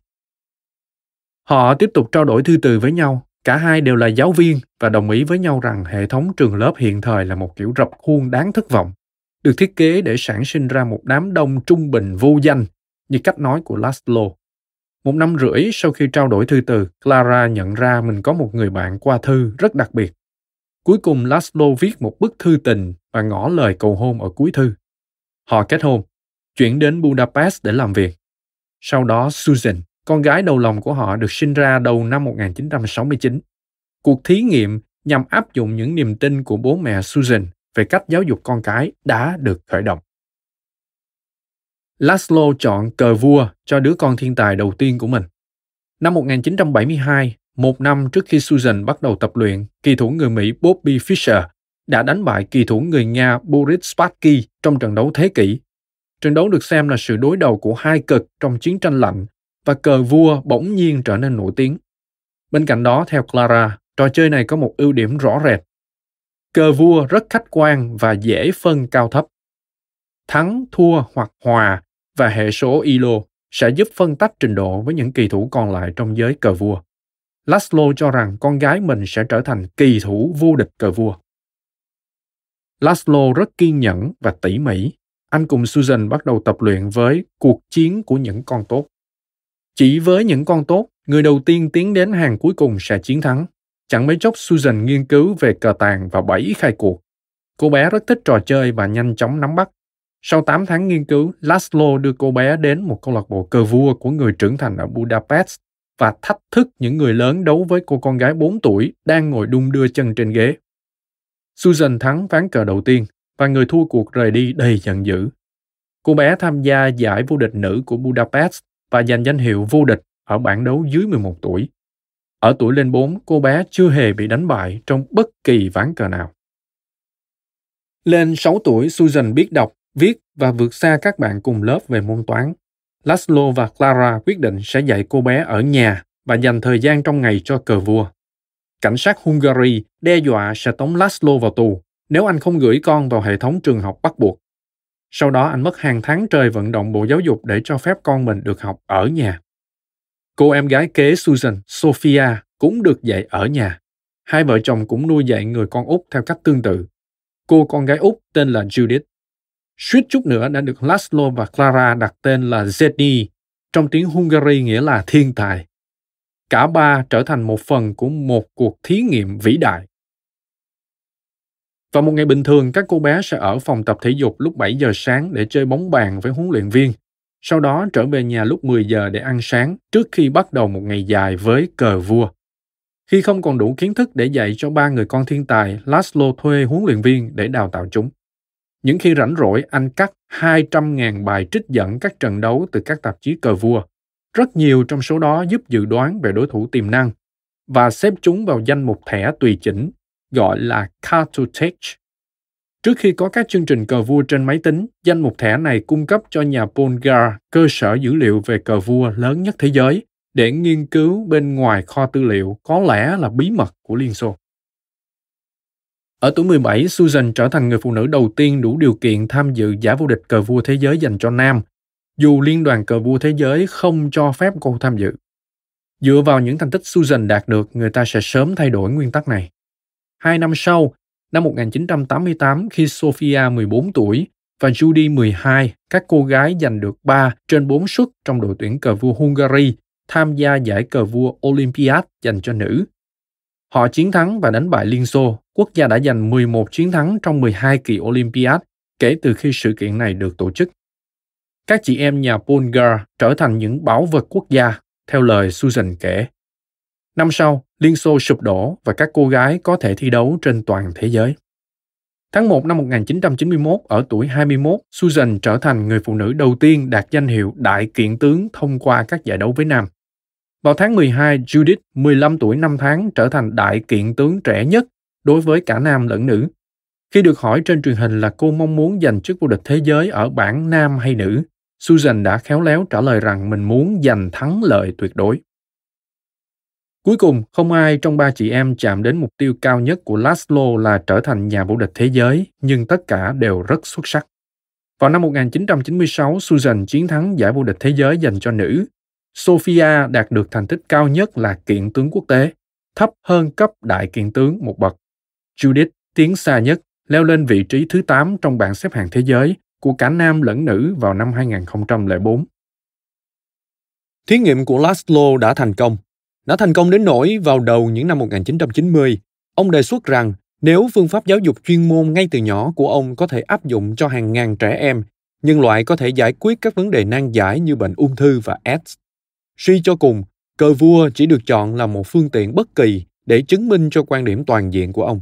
Họ tiếp tục trao đổi thư từ với nhau Cả hai đều là giáo viên và đồng ý với nhau rằng hệ thống trường lớp hiện thời là một kiểu rập khuôn đáng thất vọng, được thiết kế để sản sinh ra một đám đông trung bình vô danh, như cách nói của Laszlo. Một năm rưỡi sau khi trao đổi thư từ, Clara nhận ra mình có một người bạn qua thư rất đặc biệt. Cuối cùng Laszlo viết một bức thư tình và ngỏ lời cầu hôn ở cuối thư. Họ kết hôn, chuyển đến Budapest để làm việc. Sau đó Susan, con gái đầu lòng của họ được sinh ra đầu năm 1969. Cuộc thí nghiệm nhằm áp dụng những niềm tin của bố mẹ Susan về cách giáo dục con cái đã được khởi động. Laszlo chọn cờ vua cho đứa con thiên tài đầu tiên của mình. Năm 1972, một năm trước khi Susan bắt đầu tập luyện, kỳ thủ người Mỹ Bobby Fischer đã đánh bại kỳ thủ người Nga Boris Spassky trong trận đấu thế kỷ. Trận đấu được xem là sự đối đầu của hai cực trong chiến tranh lạnh và cờ vua bỗng nhiên trở nên nổi tiếng. Bên cạnh đó, theo Clara, trò chơi này có một ưu điểm rõ rệt. Cờ vua rất khách quan và dễ phân cao thấp. Thắng, thua hoặc hòa và hệ số ILO sẽ giúp phân tách trình độ với những kỳ thủ còn lại trong giới cờ vua. Laszlo cho rằng con gái mình sẽ trở thành kỳ thủ vô địch cờ vua. Laszlo rất kiên nhẫn và tỉ mỉ. Anh cùng Susan bắt đầu tập luyện với cuộc chiến của những con tốt. Chỉ với những con tốt, người đầu tiên tiến đến hàng cuối cùng sẽ chiến thắng. Chẳng mấy chốc Susan nghiên cứu về cờ tàng và bảy khai cuộc. Cô bé rất thích trò chơi và nhanh chóng nắm bắt. Sau 8 tháng nghiên cứu, Laszlo đưa cô bé đến một câu lạc bộ cờ vua của người trưởng thành ở Budapest và thách thức những người lớn đấu với cô con gái 4 tuổi đang ngồi đung đưa chân trên ghế. Susan thắng ván cờ đầu tiên và người thua cuộc rời đi đầy giận dữ. Cô bé tham gia giải vô địch nữ của Budapest và giành danh hiệu vô địch ở bảng đấu dưới 11 tuổi. Ở tuổi lên 4, cô bé chưa hề bị đánh bại trong bất kỳ ván cờ nào. Lên 6 tuổi, Susan biết đọc, viết và vượt xa các bạn cùng lớp về môn toán. Laszlo và Clara quyết định sẽ dạy cô bé ở nhà và dành thời gian trong ngày cho cờ vua. Cảnh sát Hungary đe dọa sẽ tống Laszlo vào tù nếu anh không gửi con vào hệ thống trường học bắt buộc. Sau đó anh mất hàng tháng trời vận động Bộ Giáo dục để cho phép con mình được học ở nhà. Cô em gái kế Susan, Sophia, cũng được dạy ở nhà. Hai vợ chồng cũng nuôi dạy người con út theo cách tương tự. Cô con gái út tên là Judith. Suýt chút nữa đã được Laszlo và Clara đặt tên là Zedni trong tiếng Hungary nghĩa là thiên tài. Cả ba trở thành một phần của một cuộc thí nghiệm vĩ đại. Vào một ngày bình thường, các cô bé sẽ ở phòng tập thể dục lúc 7 giờ sáng để chơi bóng bàn với huấn luyện viên. Sau đó trở về nhà lúc 10 giờ để ăn sáng trước khi bắt đầu một ngày dài với cờ vua. Khi không còn đủ kiến thức để dạy cho ba người con thiên tài, Laszlo thuê huấn luyện viên để đào tạo chúng. Những khi rảnh rỗi, anh cắt 200.000 bài trích dẫn các trận đấu từ các tạp chí cờ vua. Rất nhiều trong số đó giúp dự đoán về đối thủ tiềm năng và xếp chúng vào danh mục thẻ tùy chỉnh gọi là Cartotech. Trước khi có các chương trình cờ vua trên máy tính, danh mục thẻ này cung cấp cho nhà Polgar cơ sở dữ liệu về cờ vua lớn nhất thế giới để nghiên cứu bên ngoài kho tư liệu có lẽ là bí mật của Liên Xô. Ở tuổi 17, Susan trở thành người phụ nữ đầu tiên đủ điều kiện tham dự giải vô địch cờ vua thế giới dành cho nam, dù Liên đoàn cờ vua thế giới không cho phép cô tham dự. Dựa vào những thành tích Susan đạt được, người ta sẽ sớm thay đổi nguyên tắc này. Hai năm sau, năm 1988 khi Sophia 14 tuổi và Judy 12, các cô gái giành được 3 trên 4 suất trong đội tuyển cờ vua Hungary tham gia giải cờ vua Olympiad dành cho nữ. Họ chiến thắng và đánh bại Liên Xô, quốc gia đã giành 11 chiến thắng trong 12 kỳ Olympiad kể từ khi sự kiện này được tổ chức. Các chị em nhà Polgar trở thành những bảo vật quốc gia, theo lời Susan kể. Năm sau, Liên Xô sụp đổ và các cô gái có thể thi đấu trên toàn thế giới. Tháng 1 năm 1991, ở tuổi 21, Susan trở thành người phụ nữ đầu tiên đạt danh hiệu đại kiện tướng thông qua các giải đấu với nam. Vào tháng 12, Judith, 15 tuổi 5 tháng, trở thành đại kiện tướng trẻ nhất đối với cả nam lẫn nữ. Khi được hỏi trên truyền hình là cô mong muốn giành chức vô địch thế giới ở bảng nam hay nữ, Susan đã khéo léo trả lời rằng mình muốn giành thắng lợi tuyệt đối. Cuối cùng, không ai trong ba chị em chạm đến mục tiêu cao nhất của Laszlo là trở thành nhà vô địch thế giới, nhưng tất cả đều rất xuất sắc. Vào năm 1996, Susan chiến thắng giải vô địch thế giới dành cho nữ. Sofia đạt được thành tích cao nhất là kiện tướng quốc tế, thấp hơn cấp đại kiện tướng một bậc. Judith tiến xa nhất, leo lên vị trí thứ 8 trong bảng xếp hạng thế giới của cả nam lẫn nữ vào năm 2004. Thí nghiệm của Laszlo đã thành công đã thành công đến nỗi vào đầu những năm 1990, ông đề xuất rằng nếu phương pháp giáo dục chuyên môn ngay từ nhỏ của ông có thể áp dụng cho hàng ngàn trẻ em, nhân loại có thể giải quyết các vấn đề nan giải như bệnh ung thư và AIDS. Suy cho cùng, cờ vua chỉ được chọn là một phương tiện bất kỳ để chứng minh cho quan điểm toàn diện của ông.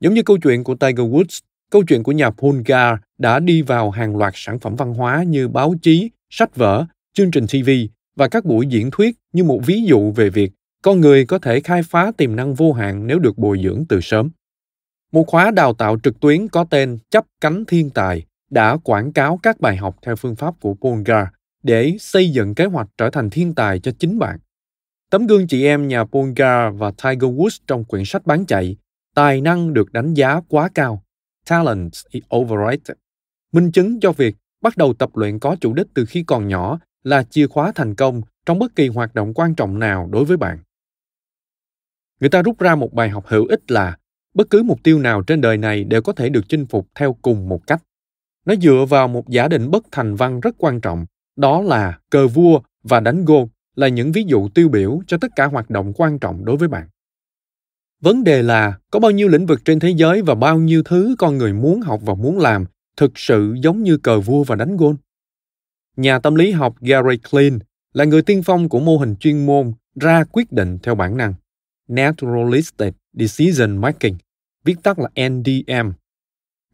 Giống như câu chuyện của Tiger Woods, câu chuyện của nhà Polgar đã đi vào hàng loạt sản phẩm văn hóa như báo chí, sách vở, chương trình TV và các buổi diễn thuyết như một ví dụ về việc con người có thể khai phá tiềm năng vô hạn nếu được bồi dưỡng từ sớm. Một khóa đào tạo trực tuyến có tên Chấp cánh thiên tài đã quảng cáo các bài học theo phương pháp của Polgar để xây dựng kế hoạch trở thành thiên tài cho chính bạn. Tấm gương chị em nhà Polgar và Tiger Woods trong quyển sách bán chạy, Tài năng được đánh giá quá cao. Talent is overrated. Minh chứng cho việc bắt đầu tập luyện có chủ đích từ khi còn nhỏ là chìa khóa thành công trong bất kỳ hoạt động quan trọng nào đối với bạn. Người ta rút ra một bài học hữu ích là bất cứ mục tiêu nào trên đời này đều có thể được chinh phục theo cùng một cách. Nó dựa vào một giả định bất thành văn rất quan trọng, đó là cờ vua và đánh gôn là những ví dụ tiêu biểu cho tất cả hoạt động quan trọng đối với bạn vấn đề là có bao nhiêu lĩnh vực trên thế giới và bao nhiêu thứ con người muốn học và muốn làm thực sự giống như cờ vua và đánh gôn nhà tâm lý học gary klein là người tiên phong của mô hình chuyên môn ra quyết định theo bản năng naturalistic decision making viết tắt là ndm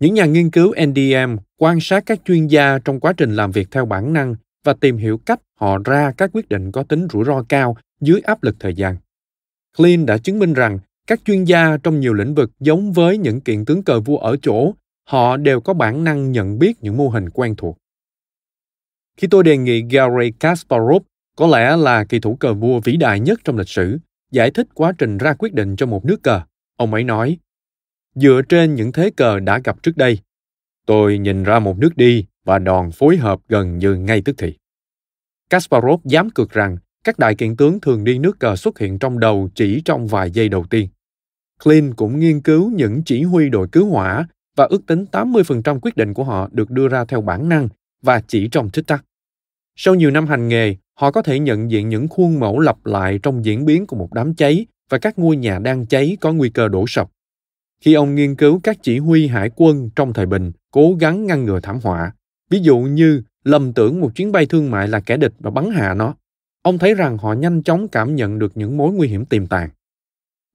những nhà nghiên cứu ndm quan sát các chuyên gia trong quá trình làm việc theo bản năng và tìm hiểu cách họ ra các quyết định có tính rủi ro cao dưới áp lực thời gian. Klein đã chứng minh rằng các chuyên gia trong nhiều lĩnh vực giống với những kiện tướng cờ vua ở chỗ, họ đều có bản năng nhận biết những mô hình quen thuộc. Khi tôi đề nghị Gary Kasparov có lẽ là kỳ thủ cờ vua vĩ đại nhất trong lịch sử, giải thích quá trình ra quyết định cho một nước cờ, ông ấy nói, dựa trên những thế cờ đã gặp trước đây, tôi nhìn ra một nước đi và đòn phối hợp gần như ngay tức thì. Kasparov dám cược rằng các đại kiện tướng thường đi nước cờ xuất hiện trong đầu chỉ trong vài giây đầu tiên. Clint cũng nghiên cứu những chỉ huy đội cứu hỏa và ước tính 80% quyết định của họ được đưa ra theo bản năng và chỉ trong tích tắc. Sau nhiều năm hành nghề, họ có thể nhận diện những khuôn mẫu lặp lại trong diễn biến của một đám cháy và các ngôi nhà đang cháy có nguy cơ đổ sập. Khi ông nghiên cứu các chỉ huy hải quân trong thời bình cố gắng ngăn ngừa thảm họa, ví dụ như lầm tưởng một chuyến bay thương mại là kẻ địch và bắn hạ nó, ông thấy rằng họ nhanh chóng cảm nhận được những mối nguy hiểm tiềm tàng.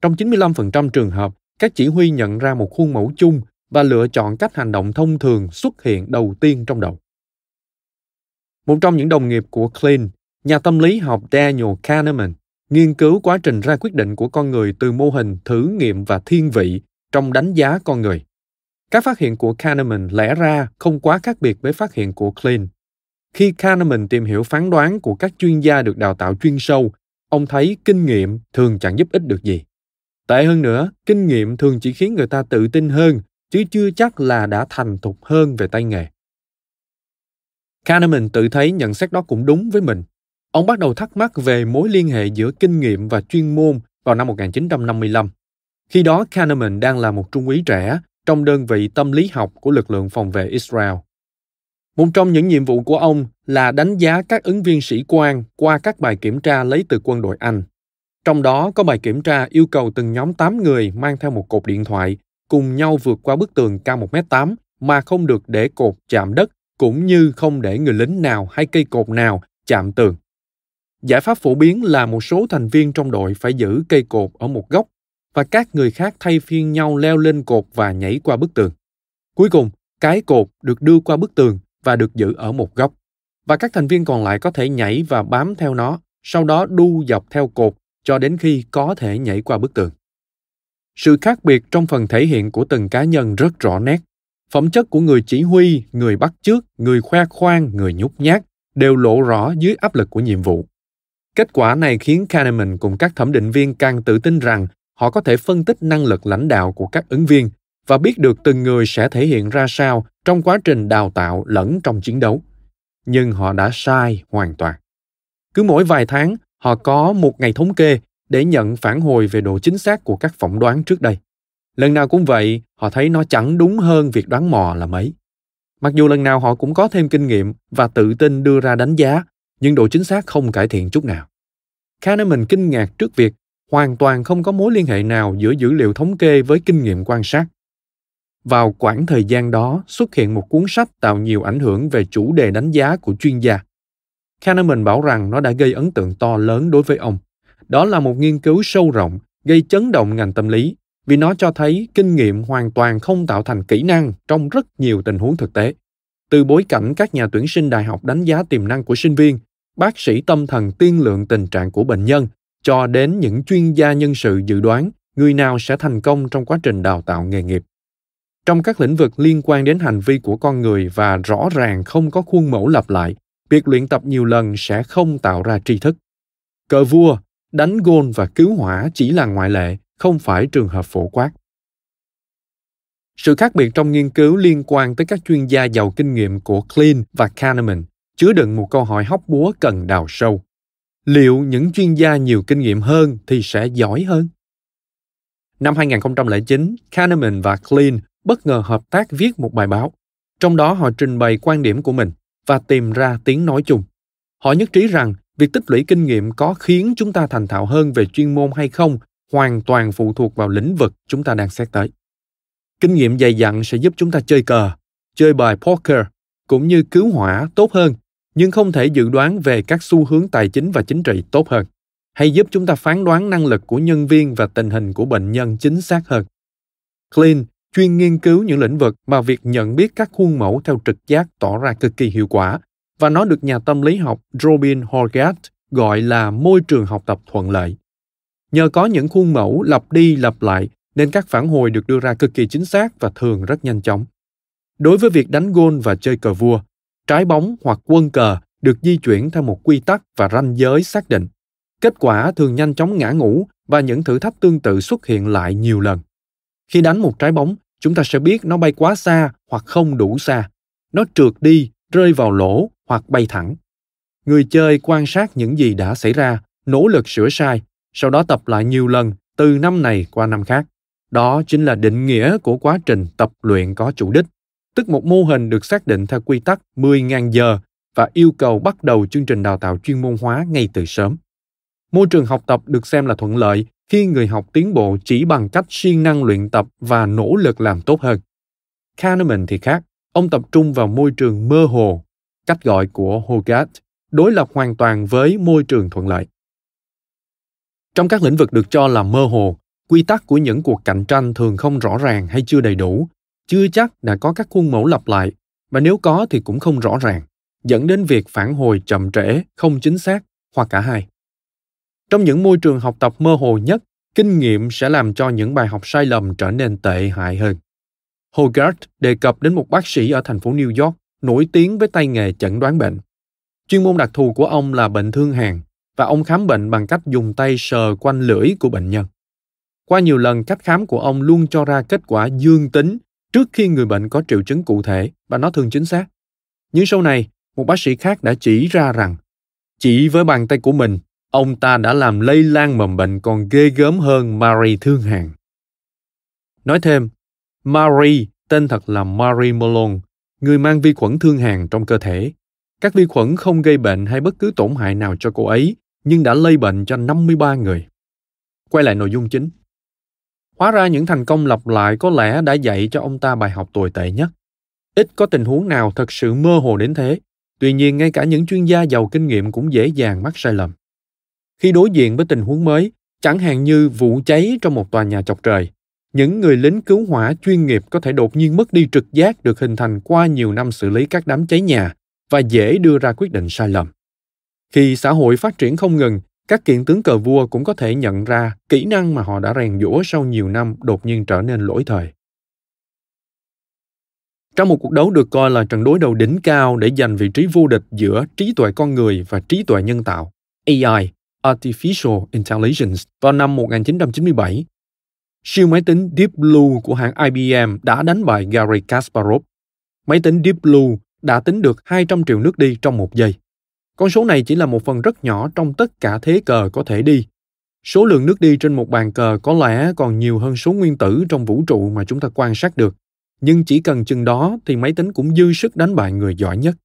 Trong 95% trường hợp, các chỉ huy nhận ra một khuôn mẫu chung và lựa chọn cách hành động thông thường xuất hiện đầu tiên trong đầu. Một trong những đồng nghiệp của Klein, nhà tâm lý học Daniel Kahneman, nghiên cứu quá trình ra quyết định của con người từ mô hình thử nghiệm và thiên vị trong đánh giá con người. Các phát hiện của Kahneman lẽ ra không quá khác biệt với phát hiện của Klein. Khi Kahneman tìm hiểu phán đoán của các chuyên gia được đào tạo chuyên sâu, ông thấy kinh nghiệm thường chẳng giúp ích được gì. Tệ hơn nữa, kinh nghiệm thường chỉ khiến người ta tự tin hơn, chứ chưa chắc là đã thành thục hơn về tay nghề. Kahneman tự thấy nhận xét đó cũng đúng với mình. Ông bắt đầu thắc mắc về mối liên hệ giữa kinh nghiệm và chuyên môn vào năm 1955. Khi đó, Kahneman đang là một trung úy trẻ trong đơn vị tâm lý học của lực lượng phòng vệ Israel. Một trong những nhiệm vụ của ông là đánh giá các ứng viên sĩ quan qua các bài kiểm tra lấy từ quân đội Anh. Trong đó, có bài kiểm tra yêu cầu từng nhóm 8 người mang theo một cột điện thoại cùng nhau vượt qua bức tường cao 1m8 mà không được để cột chạm đất cũng như không để người lính nào hay cây cột nào chạm tường. Giải pháp phổ biến là một số thành viên trong đội phải giữ cây cột ở một góc và các người khác thay phiên nhau leo lên cột và nhảy qua bức tường. Cuối cùng, cái cột được đưa qua bức tường và được giữ ở một góc. Và các thành viên còn lại có thể nhảy và bám theo nó, sau đó đu dọc theo cột cho đến khi có thể nhảy qua bức tường. Sự khác biệt trong phần thể hiện của từng cá nhân rất rõ nét. Phẩm chất của người chỉ huy, người bắt chước, người khoe khoang, người nhút nhát đều lộ rõ dưới áp lực của nhiệm vụ. Kết quả này khiến Kahneman cùng các thẩm định viên càng tự tin rằng họ có thể phân tích năng lực lãnh đạo của các ứng viên và biết được từng người sẽ thể hiện ra sao trong quá trình đào tạo lẫn trong chiến đấu. Nhưng họ đã sai hoàn toàn. Cứ mỗi vài tháng, họ có một ngày thống kê để nhận phản hồi về độ chính xác của các phỏng đoán trước đây. Lần nào cũng vậy, họ thấy nó chẳng đúng hơn việc đoán mò là mấy. Mặc dù lần nào họ cũng có thêm kinh nghiệm và tự tin đưa ra đánh giá, nhưng độ chính xác không cải thiện chút nào. Kahneman kinh ngạc trước việc hoàn toàn không có mối liên hệ nào giữa dữ liệu thống kê với kinh nghiệm quan sát. Vào quãng thời gian đó xuất hiện một cuốn sách tạo nhiều ảnh hưởng về chủ đề đánh giá của chuyên gia. Kahneman bảo rằng nó đã gây ấn tượng to lớn đối với ông. Đó là một nghiên cứu sâu rộng, gây chấn động ngành tâm lý, vì nó cho thấy kinh nghiệm hoàn toàn không tạo thành kỹ năng trong rất nhiều tình huống thực tế. Từ bối cảnh các nhà tuyển sinh đại học đánh giá tiềm năng của sinh viên, bác sĩ tâm thần tiên lượng tình trạng của bệnh nhân, cho đến những chuyên gia nhân sự dự đoán người nào sẽ thành công trong quá trình đào tạo nghề nghiệp trong các lĩnh vực liên quan đến hành vi của con người và rõ ràng không có khuôn mẫu lặp lại việc luyện tập nhiều lần sẽ không tạo ra tri thức cờ vua đánh gôn và cứu hỏa chỉ là ngoại lệ không phải trường hợp phổ quát sự khác biệt trong nghiên cứu liên quan tới các chuyên gia giàu kinh nghiệm của Klein và Kahneman chứa đựng một câu hỏi hóc búa cần đào sâu. Liệu những chuyên gia nhiều kinh nghiệm hơn thì sẽ giỏi hơn? Năm 2009, Kahneman và Klein bất ngờ hợp tác viết một bài báo. Trong đó họ trình bày quan điểm của mình và tìm ra tiếng nói chung. Họ nhất trí rằng việc tích lũy kinh nghiệm có khiến chúng ta thành thạo hơn về chuyên môn hay không hoàn toàn phụ thuộc vào lĩnh vực chúng ta đang xét tới kinh nghiệm dày dặn sẽ giúp chúng ta chơi cờ, chơi bài poker, cũng như cứu hỏa tốt hơn, nhưng không thể dự đoán về các xu hướng tài chính và chính trị tốt hơn, hay giúp chúng ta phán đoán năng lực của nhân viên và tình hình của bệnh nhân chính xác hơn. Clean, chuyên nghiên cứu những lĩnh vực mà việc nhận biết các khuôn mẫu theo trực giác tỏ ra cực kỳ hiệu quả, và nó được nhà tâm lý học Robin Horgat gọi là môi trường học tập thuận lợi. Nhờ có những khuôn mẫu lặp đi lặp lại nên các phản hồi được đưa ra cực kỳ chính xác và thường rất nhanh chóng. Đối với việc đánh gôn và chơi cờ vua, trái bóng hoặc quân cờ được di chuyển theo một quy tắc và ranh giới xác định. Kết quả thường nhanh chóng ngã ngủ và những thử thách tương tự xuất hiện lại nhiều lần. Khi đánh một trái bóng, chúng ta sẽ biết nó bay quá xa hoặc không đủ xa. Nó trượt đi, rơi vào lỗ hoặc bay thẳng. Người chơi quan sát những gì đã xảy ra, nỗ lực sửa sai, sau đó tập lại nhiều lần từ năm này qua năm khác. Đó chính là định nghĩa của quá trình tập luyện có chủ đích, tức một mô hình được xác định theo quy tắc 10.000 giờ và yêu cầu bắt đầu chương trình đào tạo chuyên môn hóa ngay từ sớm. Môi trường học tập được xem là thuận lợi khi người học tiến bộ chỉ bằng cách siêng năng luyện tập và nỗ lực làm tốt hơn. Kahneman thì khác, ông tập trung vào môi trường mơ hồ, cách gọi của Hogarth, đối lập hoàn toàn với môi trường thuận lợi. Trong các lĩnh vực được cho là mơ hồ, quy tắc của những cuộc cạnh tranh thường không rõ ràng hay chưa đầy đủ, chưa chắc đã có các khuôn mẫu lặp lại, và nếu có thì cũng không rõ ràng, dẫn đến việc phản hồi chậm trễ, không chính xác hoặc cả hai. Trong những môi trường học tập mơ hồ nhất, kinh nghiệm sẽ làm cho những bài học sai lầm trở nên tệ hại hơn. Hogarth đề cập đến một bác sĩ ở thành phố New York nổi tiếng với tay nghề chẩn đoán bệnh. Chuyên môn đặc thù của ông là bệnh thương hàn và ông khám bệnh bằng cách dùng tay sờ quanh lưỡi của bệnh nhân. Qua nhiều lần cách khám của ông luôn cho ra kết quả dương tính trước khi người bệnh có triệu chứng cụ thể và nó thường chính xác. Nhưng sau này, một bác sĩ khác đã chỉ ra rằng chỉ với bàn tay của mình ông ta đã làm lây lan mầm bệnh còn ghê gớm hơn Marie Thương Hàn. Nói thêm, Marie tên thật là Marie Malone, người mang vi khuẩn thương hàn trong cơ thể. Các vi khuẩn không gây bệnh hay bất cứ tổn hại nào cho cô ấy, nhưng đã lây bệnh cho 53 người. Quay lại nội dung chính. Hóa ra những thành công lặp lại có lẽ đã dạy cho ông ta bài học tồi tệ nhất. Ít có tình huống nào thật sự mơ hồ đến thế. Tuy nhiên, ngay cả những chuyên gia giàu kinh nghiệm cũng dễ dàng mắc sai lầm. Khi đối diện với tình huống mới, chẳng hạn như vụ cháy trong một tòa nhà chọc trời, những người lính cứu hỏa chuyên nghiệp có thể đột nhiên mất đi trực giác được hình thành qua nhiều năm xử lý các đám cháy nhà và dễ đưa ra quyết định sai lầm. Khi xã hội phát triển không ngừng, các kiện tướng cờ vua cũng có thể nhận ra kỹ năng mà họ đã rèn giũa sau nhiều năm đột nhiên trở nên lỗi thời. Trong một cuộc đấu được coi là trận đối đầu đỉnh cao để giành vị trí vô địch giữa trí tuệ con người và trí tuệ nhân tạo, AI, Artificial Intelligence, vào năm 1997, siêu máy tính Deep Blue của hãng IBM đã đánh bại Gary Kasparov. Máy tính Deep Blue đã tính được 200 triệu nước đi trong một giây. Con số này chỉ là một phần rất nhỏ trong tất cả thế cờ có thể đi. Số lượng nước đi trên một bàn cờ có lẽ còn nhiều hơn số nguyên tử trong vũ trụ mà chúng ta quan sát được. Nhưng chỉ cần chừng đó thì máy tính cũng dư sức đánh bại người giỏi nhất.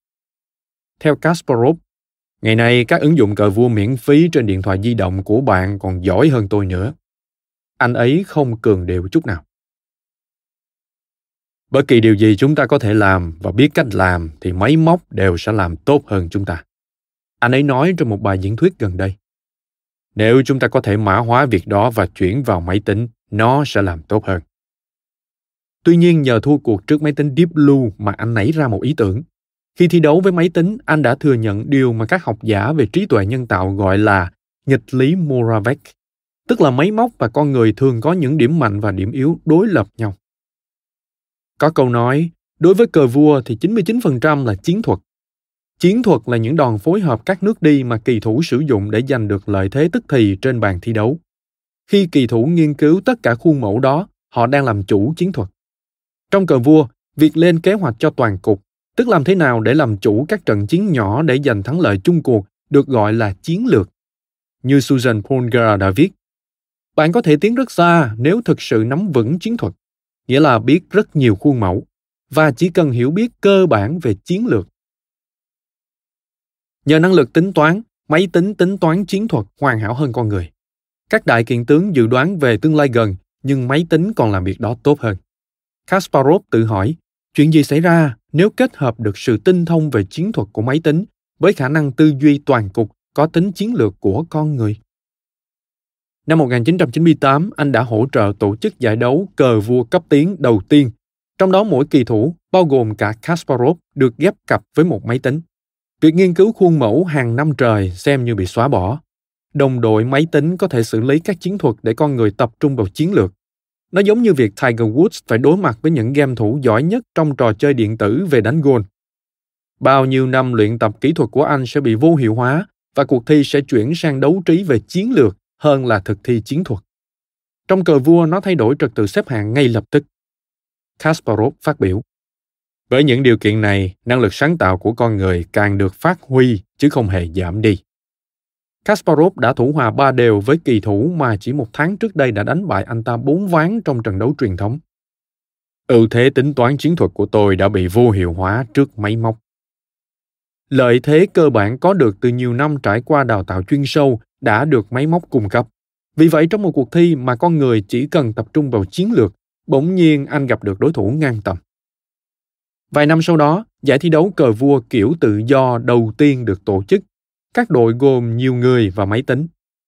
Theo Kasparov, ngày nay các ứng dụng cờ vua miễn phí trên điện thoại di động của bạn còn giỏi hơn tôi nữa. Anh ấy không cường đều chút nào. Bất kỳ điều gì chúng ta có thể làm và biết cách làm thì máy móc đều sẽ làm tốt hơn chúng ta. Anh ấy nói trong một bài diễn thuyết gần đây. Nếu chúng ta có thể mã hóa việc đó và chuyển vào máy tính, nó sẽ làm tốt hơn. Tuy nhiên nhờ thua cuộc trước máy tính Deep Blue mà anh nảy ra một ý tưởng. Khi thi đấu với máy tính, anh đã thừa nhận điều mà các học giả về trí tuệ nhân tạo gọi là nghịch lý Moravec, tức là máy móc và con người thường có những điểm mạnh và điểm yếu đối lập nhau. Có câu nói, đối với cờ vua thì 99% là chiến thuật, Chiến thuật là những đòn phối hợp các nước đi mà kỳ thủ sử dụng để giành được lợi thế tức thì trên bàn thi đấu. Khi kỳ thủ nghiên cứu tất cả khuôn mẫu đó, họ đang làm chủ chiến thuật. Trong cờ vua, việc lên kế hoạch cho toàn cục, tức làm thế nào để làm chủ các trận chiến nhỏ để giành thắng lợi chung cuộc, được gọi là chiến lược. Như Susan Polgar đã viết, bạn có thể tiến rất xa nếu thực sự nắm vững chiến thuật, nghĩa là biết rất nhiều khuôn mẫu, và chỉ cần hiểu biết cơ bản về chiến lược Nhờ năng lực tính toán, máy tính tính toán chiến thuật hoàn hảo hơn con người. Các đại kiện tướng dự đoán về tương lai gần, nhưng máy tính còn làm việc đó tốt hơn. Kasparov tự hỏi, chuyện gì xảy ra nếu kết hợp được sự tinh thông về chiến thuật của máy tính với khả năng tư duy toàn cục có tính chiến lược của con người? Năm 1998, anh đã hỗ trợ tổ chức giải đấu cờ vua cấp tiến đầu tiên, trong đó mỗi kỳ thủ, bao gồm cả Kasparov, được ghép cặp với một máy tính. Việc nghiên cứu khuôn mẫu hàng năm trời xem như bị xóa bỏ. Đồng đội máy tính có thể xử lý các chiến thuật để con người tập trung vào chiến lược. Nó giống như việc Tiger Woods phải đối mặt với những game thủ giỏi nhất trong trò chơi điện tử về đánh golf. Bao nhiêu năm luyện tập kỹ thuật của anh sẽ bị vô hiệu hóa và cuộc thi sẽ chuyển sang đấu trí về chiến lược hơn là thực thi chiến thuật. Trong cờ vua, nó thay đổi trật tự xếp hạng ngay lập tức. Kasparov phát biểu. Với những điều kiện này, năng lực sáng tạo của con người càng được phát huy chứ không hề giảm đi. Kasparov đã thủ hòa ba đều với kỳ thủ mà chỉ một tháng trước đây đã đánh bại anh ta bốn ván trong trận đấu truyền thống. Ưu thế tính toán chiến thuật của tôi đã bị vô hiệu hóa trước máy móc. Lợi thế cơ bản có được từ nhiều năm trải qua đào tạo chuyên sâu đã được máy móc cung cấp. Vì vậy trong một cuộc thi mà con người chỉ cần tập trung vào chiến lược, bỗng nhiên anh gặp được đối thủ ngang tầm. Vài năm sau đó, giải thi đấu cờ vua kiểu tự do đầu tiên được tổ chức. Các đội gồm nhiều người và máy tính.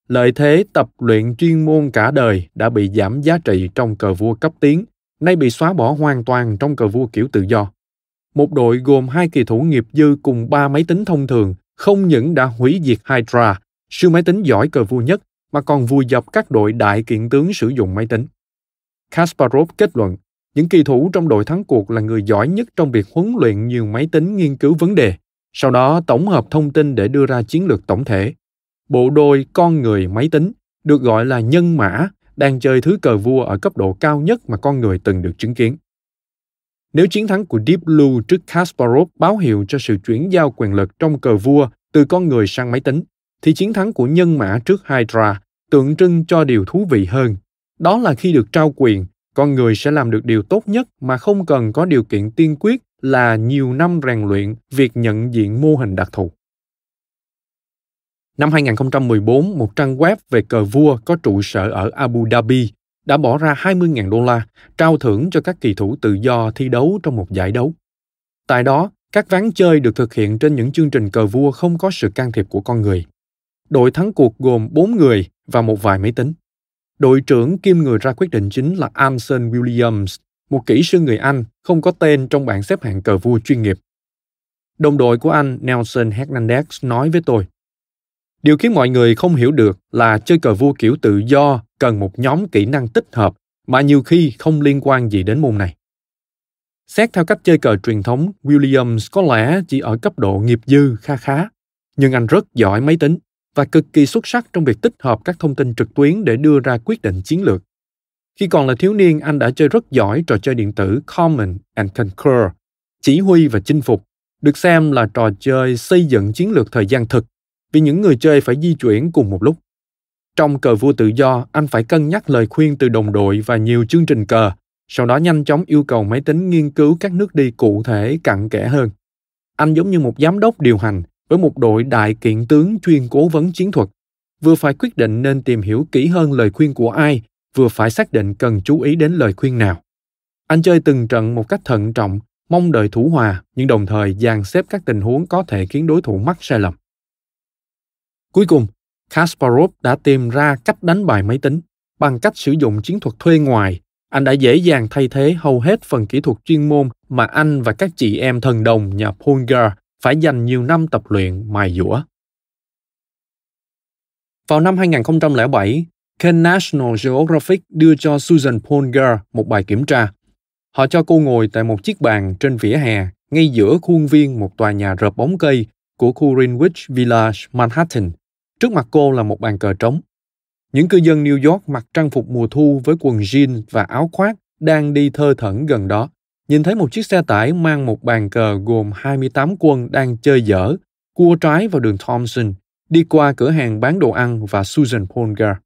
Lợi thế tập luyện chuyên môn cả đời đã bị giảm giá trị trong cờ vua cấp tiến, nay bị xóa bỏ hoàn toàn trong cờ vua kiểu tự do. Một đội gồm hai kỳ thủ nghiệp dư cùng ba máy tính thông thường không những đã hủy diệt Hydra, siêu máy tính giỏi cờ vua nhất, mà còn vùi dập các đội đại kiện tướng sử dụng máy tính. Kasparov kết luận, những kỳ thủ trong đội thắng cuộc là người giỏi nhất trong việc huấn luyện nhiều máy tính nghiên cứu vấn đề, sau đó tổng hợp thông tin để đưa ra chiến lược tổng thể. Bộ đôi con người máy tính được gọi là nhân mã đang chơi thứ cờ vua ở cấp độ cao nhất mà con người từng được chứng kiến. Nếu chiến thắng của Deep Blue trước Kasparov báo hiệu cho sự chuyển giao quyền lực trong cờ vua từ con người sang máy tính, thì chiến thắng của nhân mã trước Hydra tượng trưng cho điều thú vị hơn. Đó là khi được trao quyền, con người sẽ làm được điều tốt nhất mà không cần có điều kiện tiên quyết là nhiều năm rèn luyện việc nhận diện mô hình đặc thù. Năm 2014, một trang web về cờ vua có trụ sở ở Abu Dhabi đã bỏ ra 20.000 đô la trao thưởng cho các kỳ thủ tự do thi đấu trong một giải đấu. Tại đó, các ván chơi được thực hiện trên những chương trình cờ vua không có sự can thiệp của con người. Đội thắng cuộc gồm 4 người và một vài máy tính. Đội trưởng kim người ra quyết định chính là Anson Williams, một kỹ sư người Anh không có tên trong bảng xếp hạng cờ vua chuyên nghiệp. Đồng đội của anh Nelson Hernandez nói với tôi, Điều khiến mọi người không hiểu được là chơi cờ vua kiểu tự do cần một nhóm kỹ năng tích hợp mà nhiều khi không liên quan gì đến môn này. Xét theo cách chơi cờ truyền thống, Williams có lẽ chỉ ở cấp độ nghiệp dư kha khá, nhưng anh rất giỏi máy tính và cực kỳ xuất sắc trong việc tích hợp các thông tin trực tuyến để đưa ra quyết định chiến lược. Khi còn là thiếu niên, anh đã chơi rất giỏi trò chơi điện tử Common and Conquer, chỉ huy và chinh phục, được xem là trò chơi xây dựng chiến lược thời gian thực vì những người chơi phải di chuyển cùng một lúc. Trong cờ vua tự do, anh phải cân nhắc lời khuyên từ đồng đội và nhiều chương trình cờ, sau đó nhanh chóng yêu cầu máy tính nghiên cứu các nước đi cụ thể cặn kẽ hơn. Anh giống như một giám đốc điều hành với một đội đại kiện tướng chuyên cố vấn chiến thuật, vừa phải quyết định nên tìm hiểu kỹ hơn lời khuyên của ai, vừa phải xác định cần chú ý đến lời khuyên nào. Anh chơi từng trận một cách thận trọng, mong đợi thủ hòa, nhưng đồng thời dàn xếp các tình huống có thể khiến đối thủ mắc sai lầm. Cuối cùng, Kasparov đã tìm ra cách đánh bài máy tính bằng cách sử dụng chiến thuật thuê ngoài. Anh đã dễ dàng thay thế hầu hết phần kỹ thuật chuyên môn mà anh và các chị em thần đồng nhà Polgar phải dành nhiều năm tập luyện mài dũa. Vào năm 2007, kênh National Geographic đưa cho Susan Polgar một bài kiểm tra. Họ cho cô ngồi tại một chiếc bàn trên vỉa hè ngay giữa khuôn viên một tòa nhà rợp bóng cây của khu Greenwich Village, Manhattan Trước mặt cô là một bàn cờ trống. Những cư dân New York mặc trang phục mùa thu với quần jean và áo khoác đang đi thơ thẩn gần đó. Nhìn thấy một chiếc xe tải mang một bàn cờ gồm 28 quân đang chơi dở, cua trái vào đường Thompson, đi qua cửa hàng bán đồ ăn và Susan Polgar.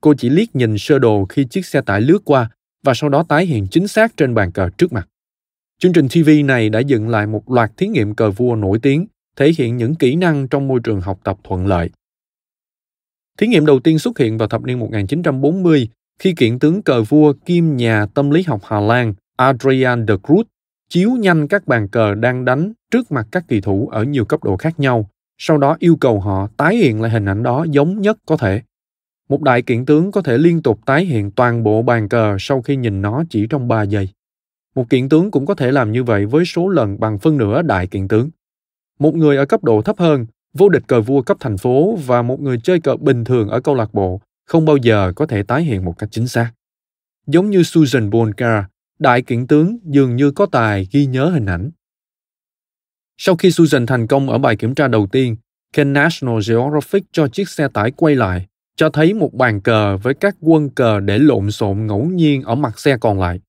Cô chỉ liếc nhìn sơ đồ khi chiếc xe tải lướt qua và sau đó tái hiện chính xác trên bàn cờ trước mặt. Chương trình TV này đã dựng lại một loạt thí nghiệm cờ vua nổi tiếng thể hiện những kỹ năng trong môi trường học tập thuận lợi. Thí nghiệm đầu tiên xuất hiện vào thập niên 1940 khi kiện tướng cờ vua kim nhà tâm lý học Hà Lan Adrian de Cruz chiếu nhanh các bàn cờ đang đánh trước mặt các kỳ thủ ở nhiều cấp độ khác nhau, sau đó yêu cầu họ tái hiện lại hình ảnh đó giống nhất có thể. Một đại kiện tướng có thể liên tục tái hiện toàn bộ bàn cờ sau khi nhìn nó chỉ trong 3 giây. Một kiện tướng cũng có thể làm như vậy với số lần bằng phân nửa đại kiện tướng. Một người ở cấp độ thấp hơn, vô địch cờ vua cấp thành phố và một người chơi cờ bình thường ở câu lạc bộ không bao giờ có thể tái hiện một cách chính xác. Giống như Susan Boncar, đại kiện tướng dường như có tài ghi nhớ hình ảnh. Sau khi Susan thành công ở bài kiểm tra đầu tiên, kênh National Geographic cho chiếc xe tải quay lại, cho thấy một bàn cờ với các quân cờ để lộn xộn ngẫu nhiên ở mặt xe còn lại.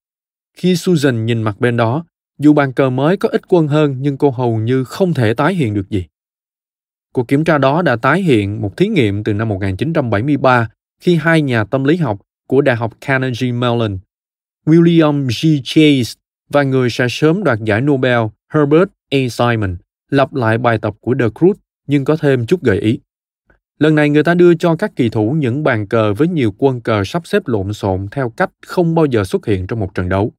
Khi Susan nhìn mặt bên đó, dù bàn cờ mới có ít quân hơn nhưng cô hầu như không thể tái hiện được gì. Cuộc kiểm tra đó đã tái hiện một thí nghiệm từ năm 1973 khi hai nhà tâm lý học của Đại học Carnegie Mellon, William G. Chase và người sẽ sớm đoạt giải Nobel Herbert A. Simon lặp lại bài tập của the Cruz nhưng có thêm chút gợi ý. Lần này người ta đưa cho các kỳ thủ những bàn cờ với nhiều quân cờ sắp xếp lộn xộn theo cách không bao giờ xuất hiện trong một trận đấu.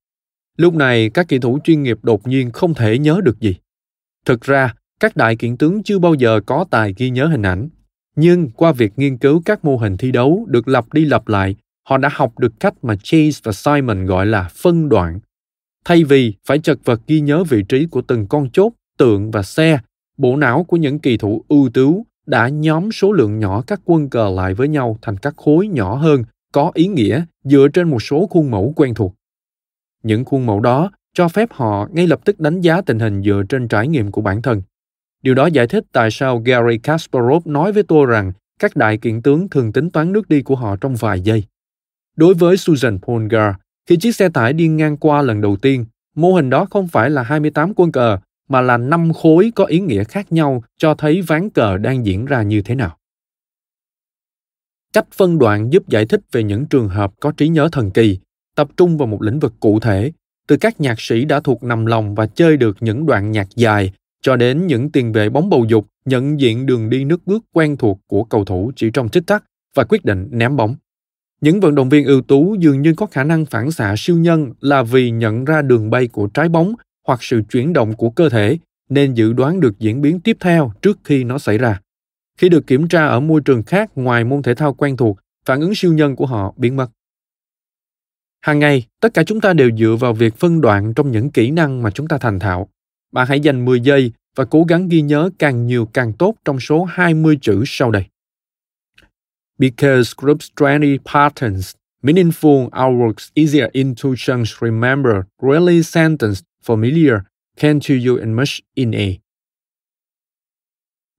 Lúc này, các kỳ thủ chuyên nghiệp đột nhiên không thể nhớ được gì. Thực ra, các đại kiện tướng chưa bao giờ có tài ghi nhớ hình ảnh. Nhưng qua việc nghiên cứu các mô hình thi đấu được lặp đi lặp lại, họ đã học được cách mà Chase và Simon gọi là phân đoạn. Thay vì phải chật vật ghi nhớ vị trí của từng con chốt, tượng và xe, bộ não của những kỳ thủ ưu tú đã nhóm số lượng nhỏ các quân cờ lại với nhau thành các khối nhỏ hơn, có ý nghĩa dựa trên một số khuôn mẫu quen thuộc. Những khuôn mẫu đó cho phép họ ngay lập tức đánh giá tình hình dựa trên trải nghiệm của bản thân. Điều đó giải thích tại sao Gary Kasparov nói với tôi rằng các đại kiện tướng thường tính toán nước đi của họ trong vài giây. Đối với Susan Polgar, khi chiếc xe tải đi ngang qua lần đầu tiên, mô hình đó không phải là 28 quân cờ, mà là năm khối có ý nghĩa khác nhau cho thấy ván cờ đang diễn ra như thế nào. Cách phân đoạn giúp giải thích về những trường hợp có trí nhớ thần kỳ, tập trung vào một lĩnh vực cụ thể, từ các nhạc sĩ đã thuộc nằm lòng và chơi được những đoạn nhạc dài cho đến những tiền vệ bóng bầu dục nhận diện đường đi nước bước quen thuộc của cầu thủ chỉ trong tích tắc và quyết định ném bóng. Những vận động viên ưu tú dường như có khả năng phản xạ siêu nhân là vì nhận ra đường bay của trái bóng hoặc sự chuyển động của cơ thể nên dự đoán được diễn biến tiếp theo trước khi nó xảy ra. Khi được kiểm tra ở môi trường khác ngoài môn thể thao quen thuộc, phản ứng siêu nhân của họ biến mất. Hàng ngày, tất cả chúng ta đều dựa vào việc phân đoạn trong những kỹ năng mà chúng ta thành thạo. Bạn hãy dành 10 giây và cố gắng ghi nhớ càng nhiều càng tốt trong số 20 chữ sau đây. Because groups training patterns, meaningful artworks works easier into chunks remember really sentence familiar can to you and much in a.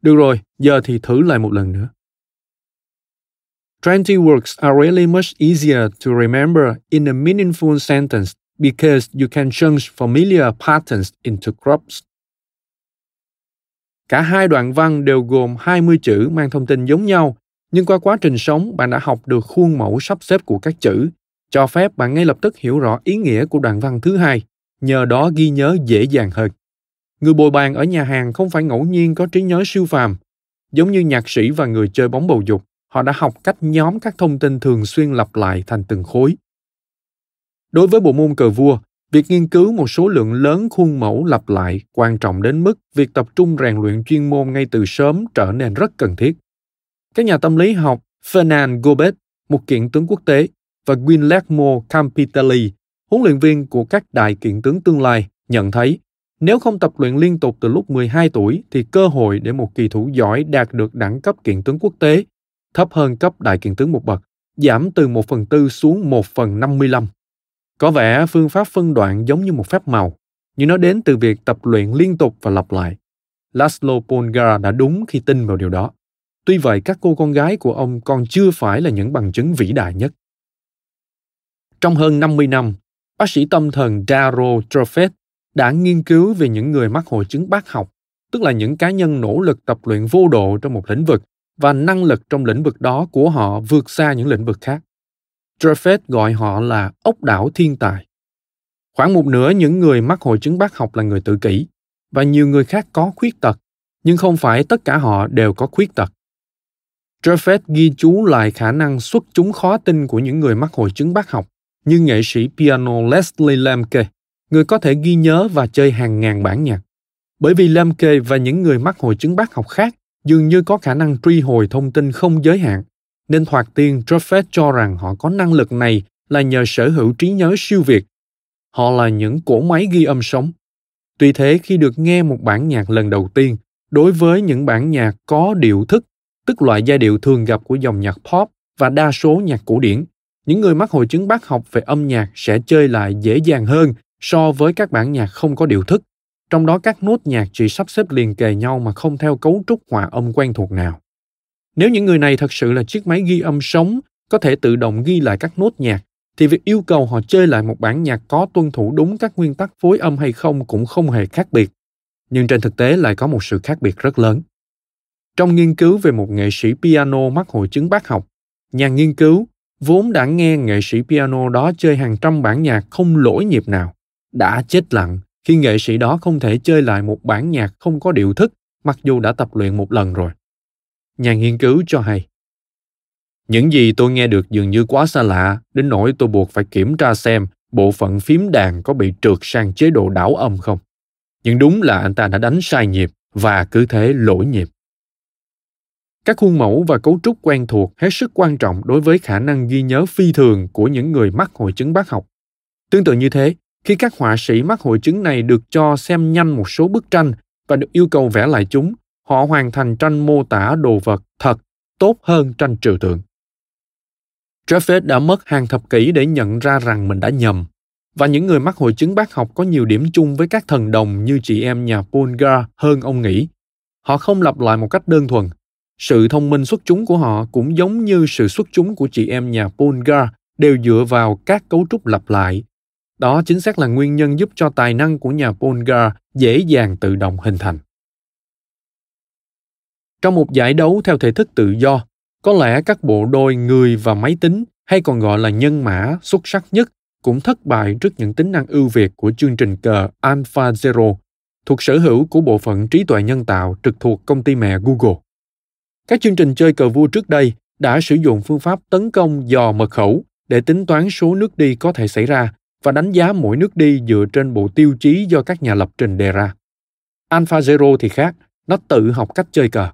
Được rồi, giờ thì thử lại một lần nữa. Trendy works are really much easier to remember in a meaningful sentence because you can change familiar patterns into groups. Cả hai đoạn văn đều gồm 20 chữ mang thông tin giống nhau, nhưng qua quá trình sống bạn đã học được khuôn mẫu sắp xếp của các chữ, cho phép bạn ngay lập tức hiểu rõ ý nghĩa của đoạn văn thứ hai, nhờ đó ghi nhớ dễ dàng hơn. Người bồi bàn ở nhà hàng không phải ngẫu nhiên có trí nhớ siêu phàm. Giống như nhạc sĩ và người chơi bóng bầu dục, họ đã học cách nhóm các thông tin thường xuyên lặp lại thành từng khối. Đối với bộ môn cờ vua, việc nghiên cứu một số lượng lớn khuôn mẫu lặp lại quan trọng đến mức việc tập trung rèn luyện chuyên môn ngay từ sớm trở nên rất cần thiết. Các nhà tâm lý học Fernand Gobet, một kiện tướng quốc tế, và Guillermo Campitelli, huấn luyện viên của các đại kiện tướng tương lai, nhận thấy nếu không tập luyện liên tục từ lúc 12 tuổi thì cơ hội để một kỳ thủ giỏi đạt được đẳng cấp kiện tướng quốc tế thấp hơn cấp đại kiện tướng một bậc, giảm từ 1 phần tư xuống 1 phần 55. Có vẻ phương pháp phân đoạn giống như một phép màu, nhưng nó đến từ việc tập luyện liên tục và lặp lại. Laszlo Polgar đã đúng khi tin vào điều đó. Tuy vậy, các cô con gái của ông còn chưa phải là những bằng chứng vĩ đại nhất. Trong hơn 50 năm, bác sĩ tâm thần Darrow Truffet đã nghiên cứu về những người mắc hội chứng bác học, tức là những cá nhân nỗ lực tập luyện vô độ trong một lĩnh vực và năng lực trong lĩnh vực đó của họ vượt xa những lĩnh vực khác. Truffet gọi họ là ốc đảo thiên tài. Khoảng một nửa những người mắc hội chứng bác học là người tự kỷ và nhiều người khác có khuyết tật, nhưng không phải tất cả họ đều có khuyết tật. Jeffet ghi chú lại khả năng xuất chúng khó tin của những người mắc hội chứng bác học, như nghệ sĩ piano Leslie Lemke, người có thể ghi nhớ và chơi hàng ngàn bản nhạc. Bởi vì Lemke và những người mắc hội chứng bác học khác dường như có khả năng truy hồi thông tin không giới hạn, nên thoạt tiên Jeffet cho rằng họ có năng lực này là nhờ sở hữu trí nhớ siêu việt. Họ là những cỗ máy ghi âm sống. Tuy thế khi được nghe một bản nhạc lần đầu tiên, đối với những bản nhạc có điệu thức tức loại giai điệu thường gặp của dòng nhạc pop và đa số nhạc cổ điển. Những người mắc hội chứng bác học về âm nhạc sẽ chơi lại dễ dàng hơn so với các bản nhạc không có điệu thức, trong đó các nốt nhạc chỉ sắp xếp liền kề nhau mà không theo cấu trúc hòa âm quen thuộc nào. Nếu những người này thật sự là chiếc máy ghi âm sống có thể tự động ghi lại các nốt nhạc, thì việc yêu cầu họ chơi lại một bản nhạc có tuân thủ đúng các nguyên tắc phối âm hay không cũng không hề khác biệt. Nhưng trên thực tế lại có một sự khác biệt rất lớn. Trong nghiên cứu về một nghệ sĩ piano mắc hội chứng bác học, nhà nghiên cứu vốn đã nghe nghệ sĩ piano đó chơi hàng trăm bản nhạc không lỗi nhịp nào, đã chết lặng khi nghệ sĩ đó không thể chơi lại một bản nhạc không có điệu thức mặc dù đã tập luyện một lần rồi. Nhà nghiên cứu cho hay, những gì tôi nghe được dường như quá xa lạ, đến nỗi tôi buộc phải kiểm tra xem bộ phận phím đàn có bị trượt sang chế độ đảo âm không. Nhưng đúng là anh ta đã đánh sai nhịp và cứ thế lỗi nhịp. Các khuôn mẫu và cấu trúc quen thuộc hết sức quan trọng đối với khả năng ghi nhớ phi thường của những người mắc hội chứng bác học. Tương tự như thế, khi các họa sĩ mắc hội chứng này được cho xem nhanh một số bức tranh và được yêu cầu vẽ lại chúng, họ hoàn thành tranh mô tả đồ vật thật tốt hơn tranh trừu tượng. Jeffet đã mất hàng thập kỷ để nhận ra rằng mình đã nhầm. Và những người mắc hội chứng bác học có nhiều điểm chung với các thần đồng như chị em nhà Polgar hơn ông nghĩ. Họ không lặp lại một cách đơn thuần, sự thông minh xuất chúng của họ cũng giống như sự xuất chúng của chị em nhà Polgar đều dựa vào các cấu trúc lặp lại. Đó chính xác là nguyên nhân giúp cho tài năng của nhà Polgar dễ dàng tự động hình thành. Trong một giải đấu theo thể thức tự do, có lẽ các bộ đôi người và máy tính hay còn gọi là nhân mã xuất sắc nhất cũng thất bại trước những tính năng ưu việt của chương trình cờ Alpha Zero thuộc sở hữu của bộ phận trí tuệ nhân tạo trực thuộc công ty mẹ Google. Các chương trình chơi cờ vua trước đây đã sử dụng phương pháp tấn công dò mật khẩu để tính toán số nước đi có thể xảy ra và đánh giá mỗi nước đi dựa trên bộ tiêu chí do các nhà lập trình đề ra. Alpha Zero thì khác, nó tự học cách chơi cờ.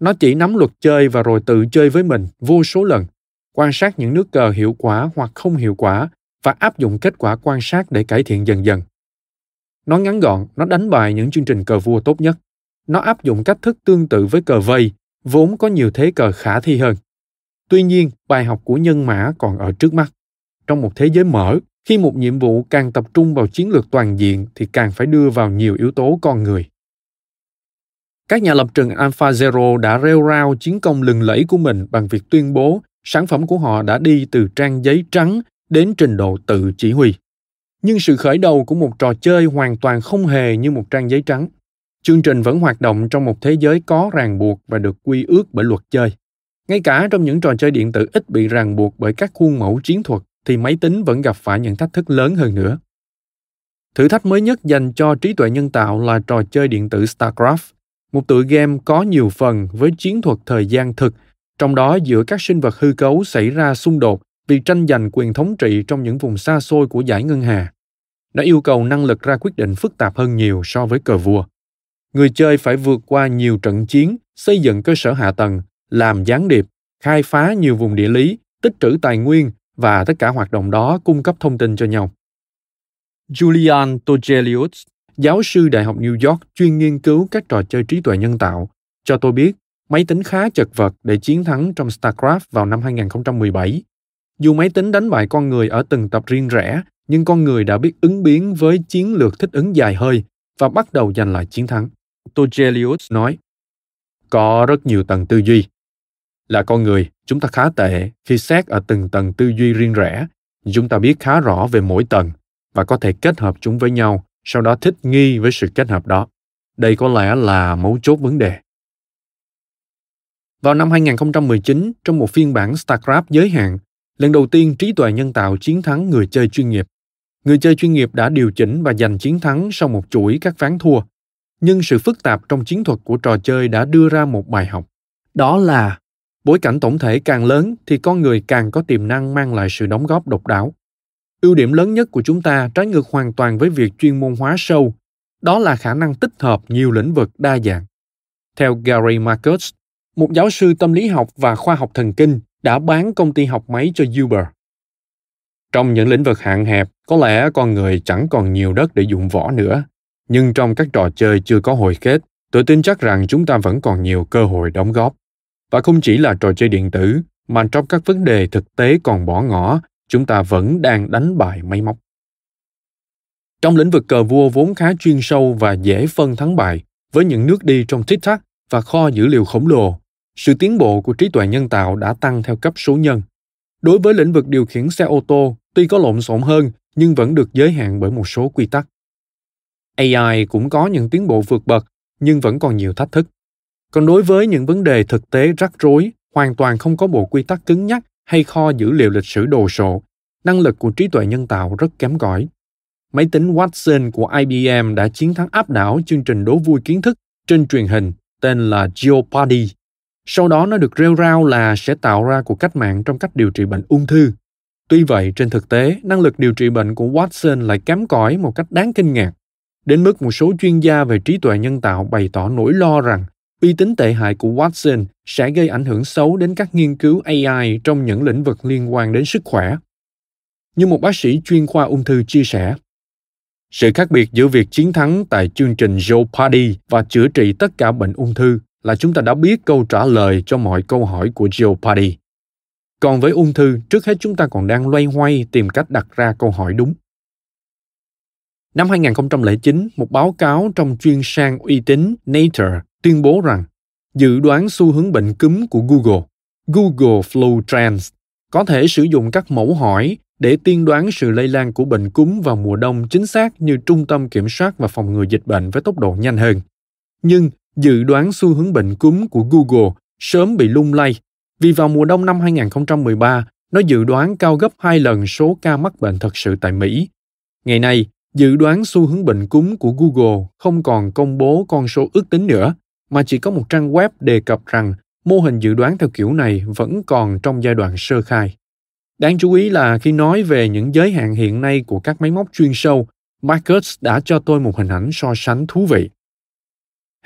Nó chỉ nắm luật chơi và rồi tự chơi với mình vô số lần, quan sát những nước cờ hiệu quả hoặc không hiệu quả và áp dụng kết quả quan sát để cải thiện dần dần. Nói ngắn gọn, nó đánh bại những chương trình cờ vua tốt nhất. Nó áp dụng cách thức tương tự với cờ vây vốn có nhiều thế cờ khả thi hơn. Tuy nhiên, bài học của nhân mã còn ở trước mắt. Trong một thế giới mở, khi một nhiệm vụ càng tập trung vào chiến lược toàn diện thì càng phải đưa vào nhiều yếu tố con người. Các nhà lập trình AlphaZero đã rêu rao chiến công lừng lẫy của mình bằng việc tuyên bố sản phẩm của họ đã đi từ trang giấy trắng đến trình độ tự chỉ huy. Nhưng sự khởi đầu của một trò chơi hoàn toàn không hề như một trang giấy trắng. Chương trình vẫn hoạt động trong một thế giới có ràng buộc và được quy ước bởi luật chơi. Ngay cả trong những trò chơi điện tử ít bị ràng buộc bởi các khuôn mẫu chiến thuật thì máy tính vẫn gặp phải những thách thức lớn hơn nữa. Thử thách mới nhất dành cho trí tuệ nhân tạo là trò chơi điện tử StarCraft, một tựa game có nhiều phần với chiến thuật thời gian thực, trong đó giữa các sinh vật hư cấu xảy ra xung đột vì tranh giành quyền thống trị trong những vùng xa xôi của giải ngân hà. Nó yêu cầu năng lực ra quyết định phức tạp hơn nhiều so với cờ vua người chơi phải vượt qua nhiều trận chiến, xây dựng cơ sở hạ tầng, làm gián điệp, khai phá nhiều vùng địa lý, tích trữ tài nguyên và tất cả hoạt động đó cung cấp thông tin cho nhau. Julian Togelius, giáo sư Đại học New York chuyên nghiên cứu các trò chơi trí tuệ nhân tạo, cho tôi biết máy tính khá chật vật để chiến thắng trong StarCraft vào năm 2017. Dù máy tính đánh bại con người ở từng tập riêng rẽ, nhưng con người đã biết ứng biến với chiến lược thích ứng dài hơi và bắt đầu giành lại chiến thắng. Togelius nói, có rất nhiều tầng tư duy. Là con người, chúng ta khá tệ khi xét ở từng tầng tư duy riêng rẽ. Chúng ta biết khá rõ về mỗi tầng và có thể kết hợp chúng với nhau, sau đó thích nghi với sự kết hợp đó. Đây có lẽ là mấu chốt vấn đề. Vào năm 2019, trong một phiên bản StarCraft giới hạn, lần đầu tiên trí tuệ nhân tạo chiến thắng người chơi chuyên nghiệp. Người chơi chuyên nghiệp đã điều chỉnh và giành chiến thắng sau một chuỗi các ván thua nhưng sự phức tạp trong chiến thuật của trò chơi đã đưa ra một bài học. Đó là, bối cảnh tổng thể càng lớn thì con người càng có tiềm năng mang lại sự đóng góp độc đáo. Ưu điểm lớn nhất của chúng ta trái ngược hoàn toàn với việc chuyên môn hóa sâu, đó là khả năng tích hợp nhiều lĩnh vực đa dạng. Theo gary marcus, một giáo sư tâm lý học và khoa học thần kinh đã bán công ty học máy cho uber. Trong những lĩnh vực hạn hẹp, có lẽ con người chẳng còn nhiều đất để dụng võ nữa nhưng trong các trò chơi chưa có hồi kết, tôi tin chắc rằng chúng ta vẫn còn nhiều cơ hội đóng góp. Và không chỉ là trò chơi điện tử, mà trong các vấn đề thực tế còn bỏ ngỏ, chúng ta vẫn đang đánh bại máy móc. Trong lĩnh vực cờ vua vốn khá chuyên sâu và dễ phân thắng bại với những nước đi trong tích tắc và kho dữ liệu khổng lồ, sự tiến bộ của trí tuệ nhân tạo đã tăng theo cấp số nhân. Đối với lĩnh vực điều khiển xe ô tô, tuy có lộn xộn hơn, nhưng vẫn được giới hạn bởi một số quy tắc ai cũng có những tiến bộ vượt bậc nhưng vẫn còn nhiều thách thức còn đối với những vấn đề thực tế rắc rối hoàn toàn không có bộ quy tắc cứng nhắc hay kho dữ liệu lịch sử đồ sộ năng lực của trí tuệ nhân tạo rất kém cỏi máy tính watson của ibm đã chiến thắng áp đảo chương trình đố vui kiến thức trên truyền hình tên là Jeopardy. Sau đó nó được rêu rao là sẽ tạo ra cuộc cách mạng trong cách điều trị bệnh ung thư. Tuy vậy, trên thực tế, năng lực điều trị bệnh của Watson lại kém cỏi một cách đáng kinh ngạc. Đến mức một số chuyên gia về trí tuệ nhân tạo bày tỏ nỗi lo rằng uy tín tệ hại của Watson sẽ gây ảnh hưởng xấu đến các nghiên cứu AI trong những lĩnh vực liên quan đến sức khỏe. Như một bác sĩ chuyên khoa ung thư chia sẻ, sự khác biệt giữa việc chiến thắng tại chương trình Jeopardy và chữa trị tất cả bệnh ung thư là chúng ta đã biết câu trả lời cho mọi câu hỏi của Jeopardy. Còn với ung thư, trước hết chúng ta còn đang loay hoay tìm cách đặt ra câu hỏi đúng. Năm 2009, một báo cáo trong chuyên sang uy tín Nature tuyên bố rằng dự đoán xu hướng bệnh cúm của Google, Google Flu Trends, có thể sử dụng các mẫu hỏi để tiên đoán sự lây lan của bệnh cúm vào mùa đông chính xác như Trung tâm Kiểm soát và Phòng ngừa Dịch bệnh với tốc độ nhanh hơn. Nhưng dự đoán xu hướng bệnh cúm của Google sớm bị lung lay vì vào mùa đông năm 2013, nó dự đoán cao gấp hai lần số ca mắc bệnh thật sự tại Mỹ. Ngày nay, dự đoán xu hướng bệnh cúm của Google không còn công bố con số ước tính nữa, mà chỉ có một trang web đề cập rằng mô hình dự đoán theo kiểu này vẫn còn trong giai đoạn sơ khai. Đáng chú ý là khi nói về những giới hạn hiện nay của các máy móc chuyên sâu, Marcus đã cho tôi một hình ảnh so sánh thú vị.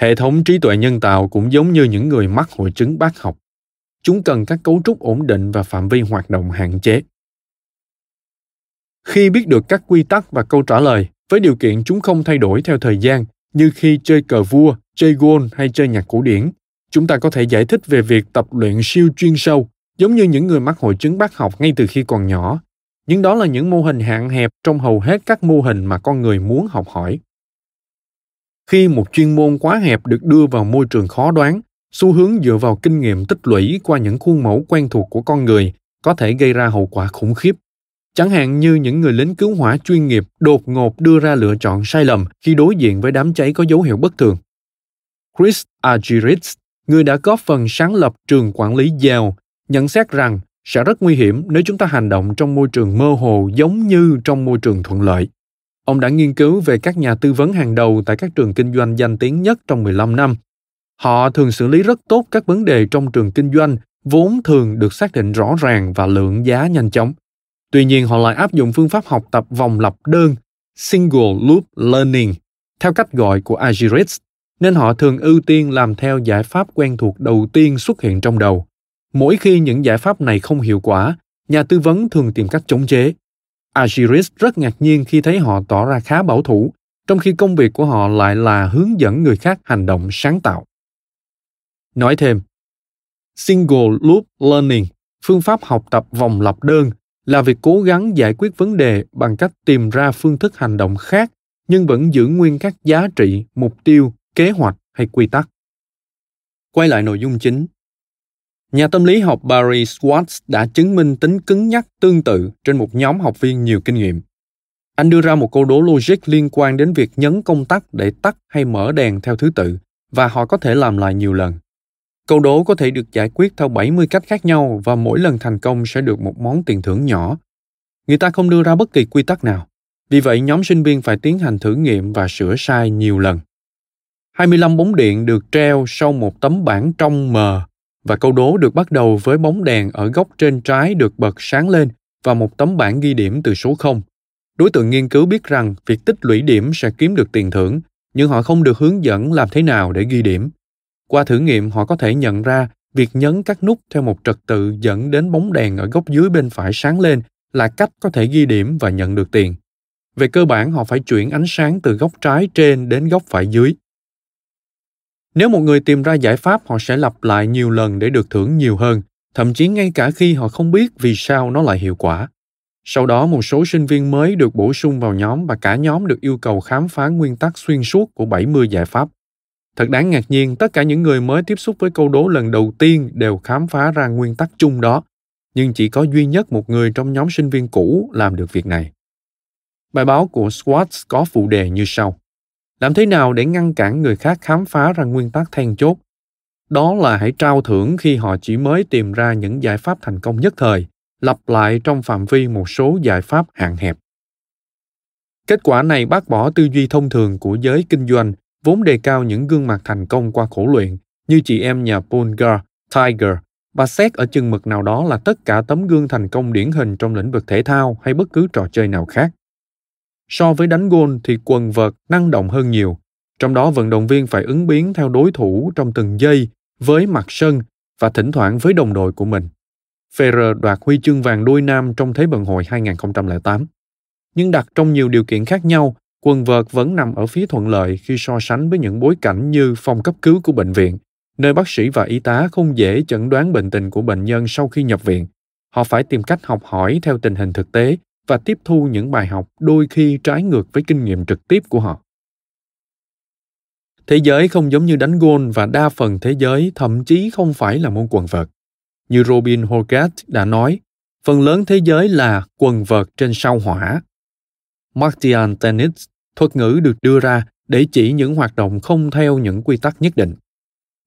Hệ thống trí tuệ nhân tạo cũng giống như những người mắc hội chứng bác học. Chúng cần các cấu trúc ổn định và phạm vi hoạt động hạn chế. Khi biết được các quy tắc và câu trả lời, với điều kiện chúng không thay đổi theo thời gian, như khi chơi cờ vua, chơi gôn hay chơi nhạc cổ điển, chúng ta có thể giải thích về việc tập luyện siêu chuyên sâu giống như những người mắc hội chứng bác học ngay từ khi còn nhỏ. Nhưng đó là những mô hình hạn hẹp trong hầu hết các mô hình mà con người muốn học hỏi. Khi một chuyên môn quá hẹp được đưa vào môi trường khó đoán xu hướng dựa vào kinh nghiệm tích lũy qua những khuôn mẫu quen thuộc của con người có thể gây ra hậu quả khủng khiếp chẳng hạn như những người lính cứu hỏa chuyên nghiệp đột ngột đưa ra lựa chọn sai lầm khi đối diện với đám cháy có dấu hiệu bất thường chris argyris người đã góp phần sáng lập trường quản lý Yale, nhận xét rằng sẽ rất nguy hiểm nếu chúng ta hành động trong môi trường mơ hồ giống như trong môi trường thuận lợi. Ông đã nghiên cứu về các nhà tư vấn hàng đầu tại các trường kinh doanh danh tiếng nhất trong 15 năm. Họ thường xử lý rất tốt các vấn đề trong trường kinh doanh, vốn thường được xác định rõ ràng và lượng giá nhanh chóng. Tuy nhiên họ lại áp dụng phương pháp học tập vòng lặp đơn single loop learning theo cách gọi của Agiris, nên họ thường ưu tiên làm theo giải pháp quen thuộc đầu tiên xuất hiện trong đầu Mỗi khi những giải pháp này không hiệu quả, nhà tư vấn thường tìm cách chống chế. Agiris rất ngạc nhiên khi thấy họ tỏ ra khá bảo thủ, trong khi công việc của họ lại là hướng dẫn người khác hành động sáng tạo. Nói thêm, Single Loop Learning, phương pháp học tập vòng lặp đơn, là việc cố gắng giải quyết vấn đề bằng cách tìm ra phương thức hành động khác nhưng vẫn giữ nguyên các giá trị, mục tiêu, kế hoạch hay quy tắc. Quay lại nội dung chính, Nhà tâm lý học Barry Schwartz đã chứng minh tính cứng nhắc tương tự trên một nhóm học viên nhiều kinh nghiệm. Anh đưa ra một câu đố logic liên quan đến việc nhấn công tắc để tắt hay mở đèn theo thứ tự và họ có thể làm lại nhiều lần. Câu đố có thể được giải quyết theo 70 cách khác nhau và mỗi lần thành công sẽ được một món tiền thưởng nhỏ. Người ta không đưa ra bất kỳ quy tắc nào. Vì vậy, nhóm sinh viên phải tiến hành thử nghiệm và sửa sai nhiều lần. 25 bóng điện được treo sau một tấm bảng trong mờ và câu đố được bắt đầu với bóng đèn ở góc trên trái được bật sáng lên và một tấm bảng ghi điểm từ số 0. Đối tượng nghiên cứu biết rằng việc tích lũy điểm sẽ kiếm được tiền thưởng, nhưng họ không được hướng dẫn làm thế nào để ghi điểm. Qua thử nghiệm, họ có thể nhận ra việc nhấn các nút theo một trật tự dẫn đến bóng đèn ở góc dưới bên phải sáng lên là cách có thể ghi điểm và nhận được tiền. Về cơ bản, họ phải chuyển ánh sáng từ góc trái trên đến góc phải dưới. Nếu một người tìm ra giải pháp, họ sẽ lặp lại nhiều lần để được thưởng nhiều hơn, thậm chí ngay cả khi họ không biết vì sao nó lại hiệu quả. Sau đó, một số sinh viên mới được bổ sung vào nhóm và cả nhóm được yêu cầu khám phá nguyên tắc xuyên suốt của 70 giải pháp. Thật đáng ngạc nhiên, tất cả những người mới tiếp xúc với câu đố lần đầu tiên đều khám phá ra nguyên tắc chung đó, nhưng chỉ có duy nhất một người trong nhóm sinh viên cũ làm được việc này. Bài báo của Swartz có phụ đề như sau. Làm thế nào để ngăn cản người khác khám phá ra nguyên tắc then chốt? Đó là hãy trao thưởng khi họ chỉ mới tìm ra những giải pháp thành công nhất thời, lặp lại trong phạm vi một số giải pháp hạn hẹp. Kết quả này bác bỏ tư duy thông thường của giới kinh doanh vốn đề cao những gương mặt thành công qua khổ luyện như chị em nhà Polgar, Tiger và xét ở chừng mực nào đó là tất cả tấm gương thành công điển hình trong lĩnh vực thể thao hay bất cứ trò chơi nào khác. So với đánh gôn thì quần vợt năng động hơn nhiều, trong đó vận động viên phải ứng biến theo đối thủ trong từng giây với mặt sân và thỉnh thoảng với đồng đội của mình. Ferrer đoạt huy chương vàng đôi nam trong Thế vận hội 2008. Nhưng đặt trong nhiều điều kiện khác nhau, quần vợt vẫn nằm ở phía thuận lợi khi so sánh với những bối cảnh như phòng cấp cứu của bệnh viện, nơi bác sĩ và y tá không dễ chẩn đoán bệnh tình của bệnh nhân sau khi nhập viện. Họ phải tìm cách học hỏi theo tình hình thực tế và tiếp thu những bài học đôi khi trái ngược với kinh nghiệm trực tiếp của họ. Thế giới không giống như đánh gôn và đa phần thế giới thậm chí không phải là môn quần vợt. Như Robin Hogarth đã nói, phần lớn thế giới là quần vợt trên sao hỏa. Martian Tennis, thuật ngữ được đưa ra để chỉ những hoạt động không theo những quy tắc nhất định.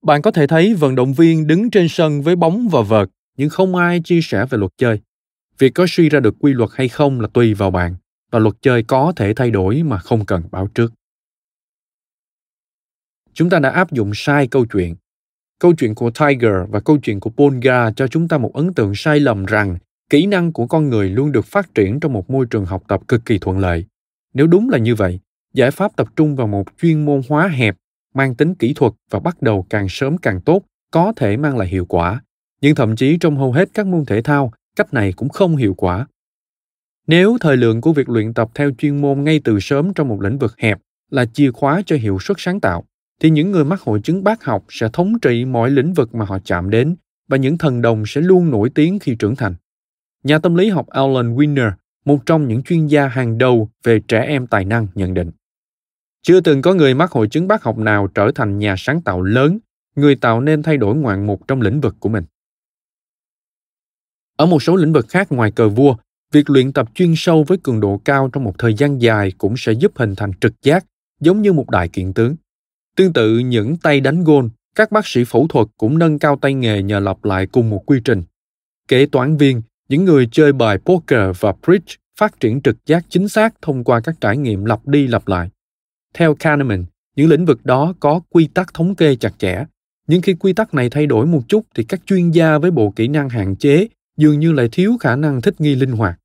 Bạn có thể thấy vận động viên đứng trên sân với bóng và vợt, nhưng không ai chia sẻ về luật chơi. Việc có suy ra được quy luật hay không là tùy vào bạn, và luật chơi có thể thay đổi mà không cần báo trước. Chúng ta đã áp dụng sai câu chuyện. Câu chuyện của Tiger và câu chuyện của Polga cho chúng ta một ấn tượng sai lầm rằng kỹ năng của con người luôn được phát triển trong một môi trường học tập cực kỳ thuận lợi. Nếu đúng là như vậy, giải pháp tập trung vào một chuyên môn hóa hẹp, mang tính kỹ thuật và bắt đầu càng sớm càng tốt có thể mang lại hiệu quả. Nhưng thậm chí trong hầu hết các môn thể thao, cách này cũng không hiệu quả. Nếu thời lượng của việc luyện tập theo chuyên môn ngay từ sớm trong một lĩnh vực hẹp là chìa khóa cho hiệu suất sáng tạo, thì những người mắc hội chứng bác học sẽ thống trị mọi lĩnh vực mà họ chạm đến và những thần đồng sẽ luôn nổi tiếng khi trưởng thành. Nhà tâm lý học Alan Winner, một trong những chuyên gia hàng đầu về trẻ em tài năng, nhận định. Chưa từng có người mắc hội chứng bác học nào trở thành nhà sáng tạo lớn, người tạo nên thay đổi ngoạn mục trong lĩnh vực của mình. Ở một số lĩnh vực khác ngoài cờ vua, việc luyện tập chuyên sâu với cường độ cao trong một thời gian dài cũng sẽ giúp hình thành trực giác, giống như một đại kiện tướng. Tương tự những tay đánh gôn, các bác sĩ phẫu thuật cũng nâng cao tay nghề nhờ lặp lại cùng một quy trình. Kế toán viên, những người chơi bài poker và bridge phát triển trực giác chính xác thông qua các trải nghiệm lặp đi lặp lại. Theo Kahneman, những lĩnh vực đó có quy tắc thống kê chặt chẽ, nhưng khi quy tắc này thay đổi một chút thì các chuyên gia với bộ kỹ năng hạn chế dường như lại thiếu khả năng thích nghi linh hoạt.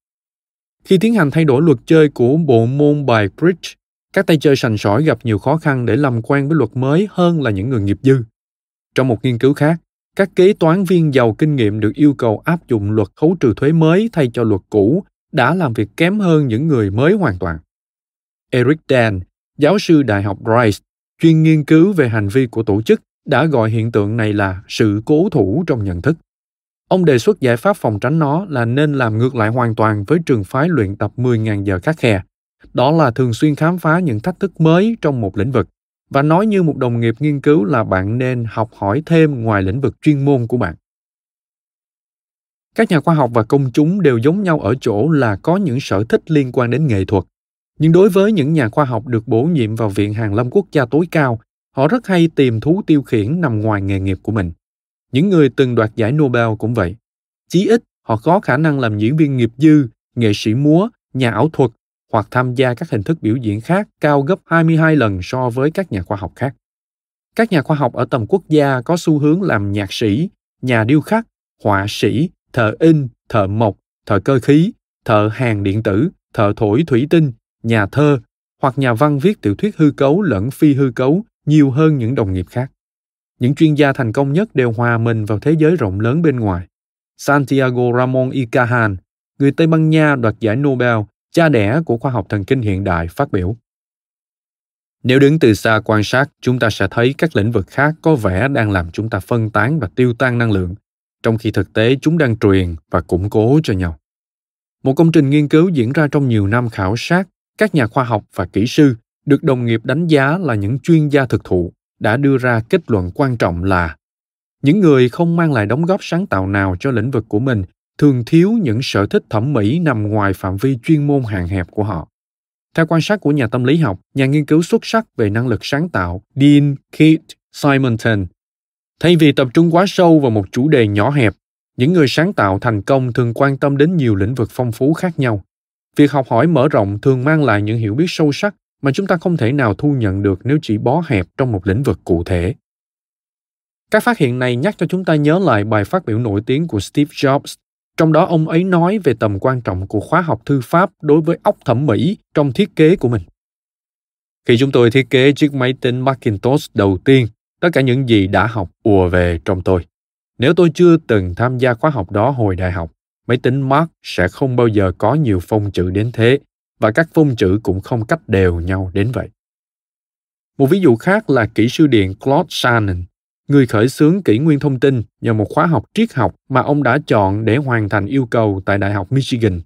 Khi tiến hành thay đổi luật chơi của bộ môn bài bridge, các tay chơi sành sỏi gặp nhiều khó khăn để làm quen với luật mới hơn là những người nghiệp dư. Trong một nghiên cứu khác, các kế toán viên giàu kinh nghiệm được yêu cầu áp dụng luật khấu trừ thuế mới thay cho luật cũ đã làm việc kém hơn những người mới hoàn toàn. Eric Dan, giáo sư Đại học Rice, chuyên nghiên cứu về hành vi của tổ chức, đã gọi hiện tượng này là sự cố thủ trong nhận thức. Ông đề xuất giải pháp phòng tránh nó là nên làm ngược lại hoàn toàn với trường phái luyện tập 10.000 giờ khắc khe. Đó là thường xuyên khám phá những thách thức mới trong một lĩnh vực. Và nói như một đồng nghiệp nghiên cứu là bạn nên học hỏi thêm ngoài lĩnh vực chuyên môn của bạn. Các nhà khoa học và công chúng đều giống nhau ở chỗ là có những sở thích liên quan đến nghệ thuật. Nhưng đối với những nhà khoa học được bổ nhiệm vào Viện Hàn Lâm Quốc gia tối cao, họ rất hay tìm thú tiêu khiển nằm ngoài nghề nghiệp của mình. Những người từng đoạt giải Nobel cũng vậy. Chí ít, họ có khả năng làm diễn viên nghiệp dư, nghệ sĩ múa, nhà ảo thuật hoặc tham gia các hình thức biểu diễn khác cao gấp 22 lần so với các nhà khoa học khác. các nhà khoa học ở tầm quốc gia có xu hướng làm nhạc sĩ, nhà điêu khắc, họa sĩ, thợ in, thợ mộc, thợ cơ khí, thợ hàng điện tử, thợ thổi thủy tinh, nhà thơ hoặc nhà văn viết tiểu thuyết hư cấu lẫn phi hư cấu nhiều hơn những đồng nghiệp khác. Những chuyên gia thành công nhất đều hòa mình vào thế giới rộng lớn bên ngoài. Santiago Ramon y Cajal, người Tây Ban Nha đoạt giải Nobel, cha đẻ của khoa học thần kinh hiện đại phát biểu. Nếu đứng từ xa quan sát, chúng ta sẽ thấy các lĩnh vực khác có vẻ đang làm chúng ta phân tán và tiêu tan năng lượng, trong khi thực tế chúng đang truyền và củng cố cho nhau. Một công trình nghiên cứu diễn ra trong nhiều năm khảo sát các nhà khoa học và kỹ sư được đồng nghiệp đánh giá là những chuyên gia thực thụ đã đưa ra kết luận quan trọng là những người không mang lại đóng góp sáng tạo nào cho lĩnh vực của mình thường thiếu những sở thích thẩm mỹ nằm ngoài phạm vi chuyên môn hạn hẹp của họ theo quan sát của nhà tâm lý học, nhà nghiên cứu xuất sắc về năng lực sáng tạo Dean Keith Simonton, thay vì tập trung quá sâu vào một chủ đề nhỏ hẹp, những người sáng tạo thành công thường quan tâm đến nhiều lĩnh vực phong phú khác nhau. Việc học hỏi mở rộng thường mang lại những hiểu biết sâu sắc mà chúng ta không thể nào thu nhận được nếu chỉ bó hẹp trong một lĩnh vực cụ thể. Các phát hiện này nhắc cho chúng ta nhớ lại bài phát biểu nổi tiếng của Steve Jobs trong đó ông ấy nói về tầm quan trọng của khóa học thư pháp đối với óc thẩm mỹ trong thiết kế của mình. Khi chúng tôi thiết kế chiếc máy tính Macintosh đầu tiên, tất cả những gì đã học ùa về trong tôi. Nếu tôi chưa từng tham gia khóa học đó hồi đại học, máy tính Mac sẽ không bao giờ có nhiều phông chữ đến thế và các phông chữ cũng không cách đều nhau đến vậy. Một ví dụ khác là kỹ sư điện Claude Shannon người khởi xướng kỷ nguyên thông tin nhờ một khóa học triết học mà ông đã chọn để hoàn thành yêu cầu tại Đại học Michigan.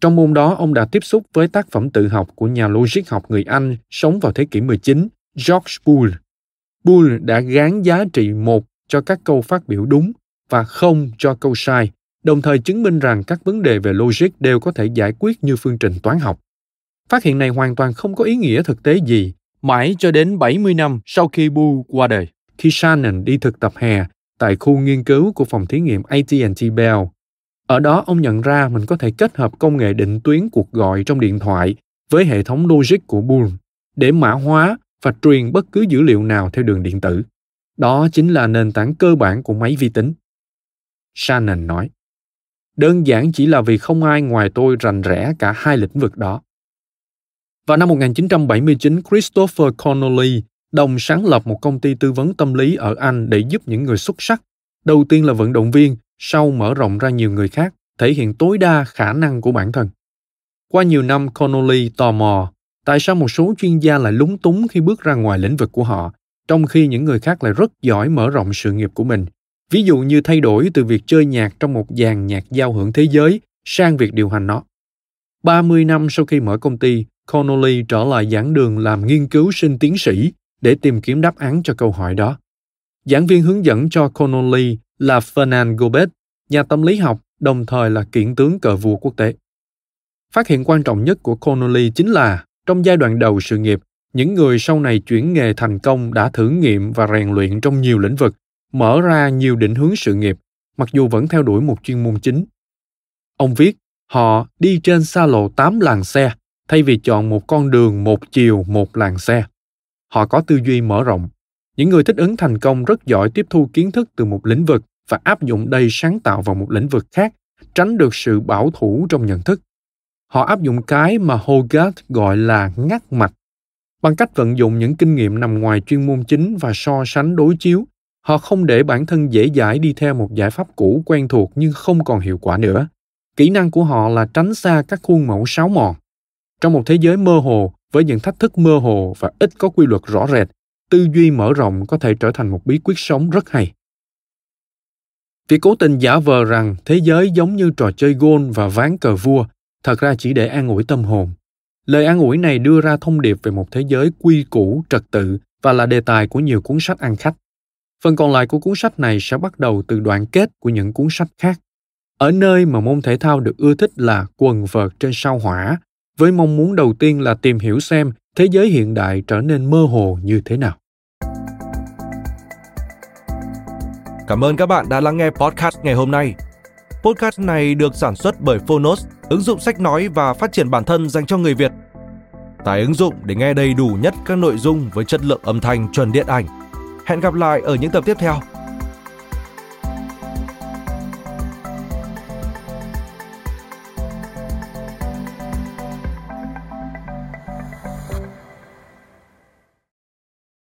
Trong môn đó, ông đã tiếp xúc với tác phẩm tự học của nhà logic học người Anh sống vào thế kỷ 19, George Boole. Boole đã gán giá trị một cho các câu phát biểu đúng và không cho câu sai, đồng thời chứng minh rằng các vấn đề về logic đều có thể giải quyết như phương trình toán học. Phát hiện này hoàn toàn không có ý nghĩa thực tế gì, mãi cho đến 70 năm sau khi Boole qua đời khi Shannon đi thực tập hè tại khu nghiên cứu của phòng thí nghiệm AT&T Bell. Ở đó ông nhận ra mình có thể kết hợp công nghệ định tuyến cuộc gọi trong điện thoại với hệ thống logic của Boole để mã hóa và truyền bất cứ dữ liệu nào theo đường điện tử. Đó chính là nền tảng cơ bản của máy vi tính. Shannon nói, đơn giản chỉ là vì không ai ngoài tôi rành rẽ cả hai lĩnh vực đó. Vào năm 1979, Christopher Connolly đồng sáng lập một công ty tư vấn tâm lý ở Anh để giúp những người xuất sắc. Đầu tiên là vận động viên, sau mở rộng ra nhiều người khác, thể hiện tối đa khả năng của bản thân. Qua nhiều năm, Connolly tò mò tại sao một số chuyên gia lại lúng túng khi bước ra ngoài lĩnh vực của họ, trong khi những người khác lại rất giỏi mở rộng sự nghiệp của mình. Ví dụ như thay đổi từ việc chơi nhạc trong một dàn nhạc giao hưởng thế giới sang việc điều hành nó. 30 năm sau khi mở công ty, Connolly trở lại giảng đường làm nghiên cứu sinh tiến sĩ để tìm kiếm đáp án cho câu hỏi đó. Giảng viên hướng dẫn cho Connolly là Fernand Gobet, nhà tâm lý học, đồng thời là kiện tướng cờ vua quốc tế. Phát hiện quan trọng nhất của Connolly chính là trong giai đoạn đầu sự nghiệp, những người sau này chuyển nghề thành công đã thử nghiệm và rèn luyện trong nhiều lĩnh vực, mở ra nhiều định hướng sự nghiệp, mặc dù vẫn theo đuổi một chuyên môn chính. Ông viết, họ đi trên xa lộ 8 làn xe, thay vì chọn một con đường một chiều một làn xe họ có tư duy mở rộng. Những người thích ứng thành công rất giỏi tiếp thu kiến thức từ một lĩnh vực và áp dụng đầy sáng tạo vào một lĩnh vực khác, tránh được sự bảo thủ trong nhận thức. Họ áp dụng cái mà hogarth gọi là ngắt mạch. Bằng cách vận dụng những kinh nghiệm nằm ngoài chuyên môn chính và so sánh đối chiếu, họ không để bản thân dễ dãi đi theo một giải pháp cũ quen thuộc nhưng không còn hiệu quả nữa. Kỹ năng của họ là tránh xa các khuôn mẫu sáo mòn. Trong một thế giới mơ hồ với những thách thức mơ hồ và ít có quy luật rõ rệt, tư duy mở rộng có thể trở thành một bí quyết sống rất hay. Việc cố tình giả vờ rằng thế giới giống như trò chơi gôn và ván cờ vua, thật ra chỉ để an ủi tâm hồn. Lời an ủi này đưa ra thông điệp về một thế giới quy củ, trật tự và là đề tài của nhiều cuốn sách ăn khách. Phần còn lại của cuốn sách này sẽ bắt đầu từ đoạn kết của những cuốn sách khác. Ở nơi mà môn thể thao được ưa thích là quần vợt trên sao hỏa với mong muốn đầu tiên là tìm hiểu xem thế giới hiện đại trở nên mơ hồ như thế nào. Cảm ơn các bạn đã lắng nghe podcast ngày hôm nay. Podcast này được sản xuất bởi Phonos, ứng dụng sách nói và phát triển bản thân dành cho người Việt. Tải ứng dụng để nghe đầy đủ nhất các nội dung với chất lượng âm thanh chuẩn điện ảnh. Hẹn gặp lại ở những tập tiếp theo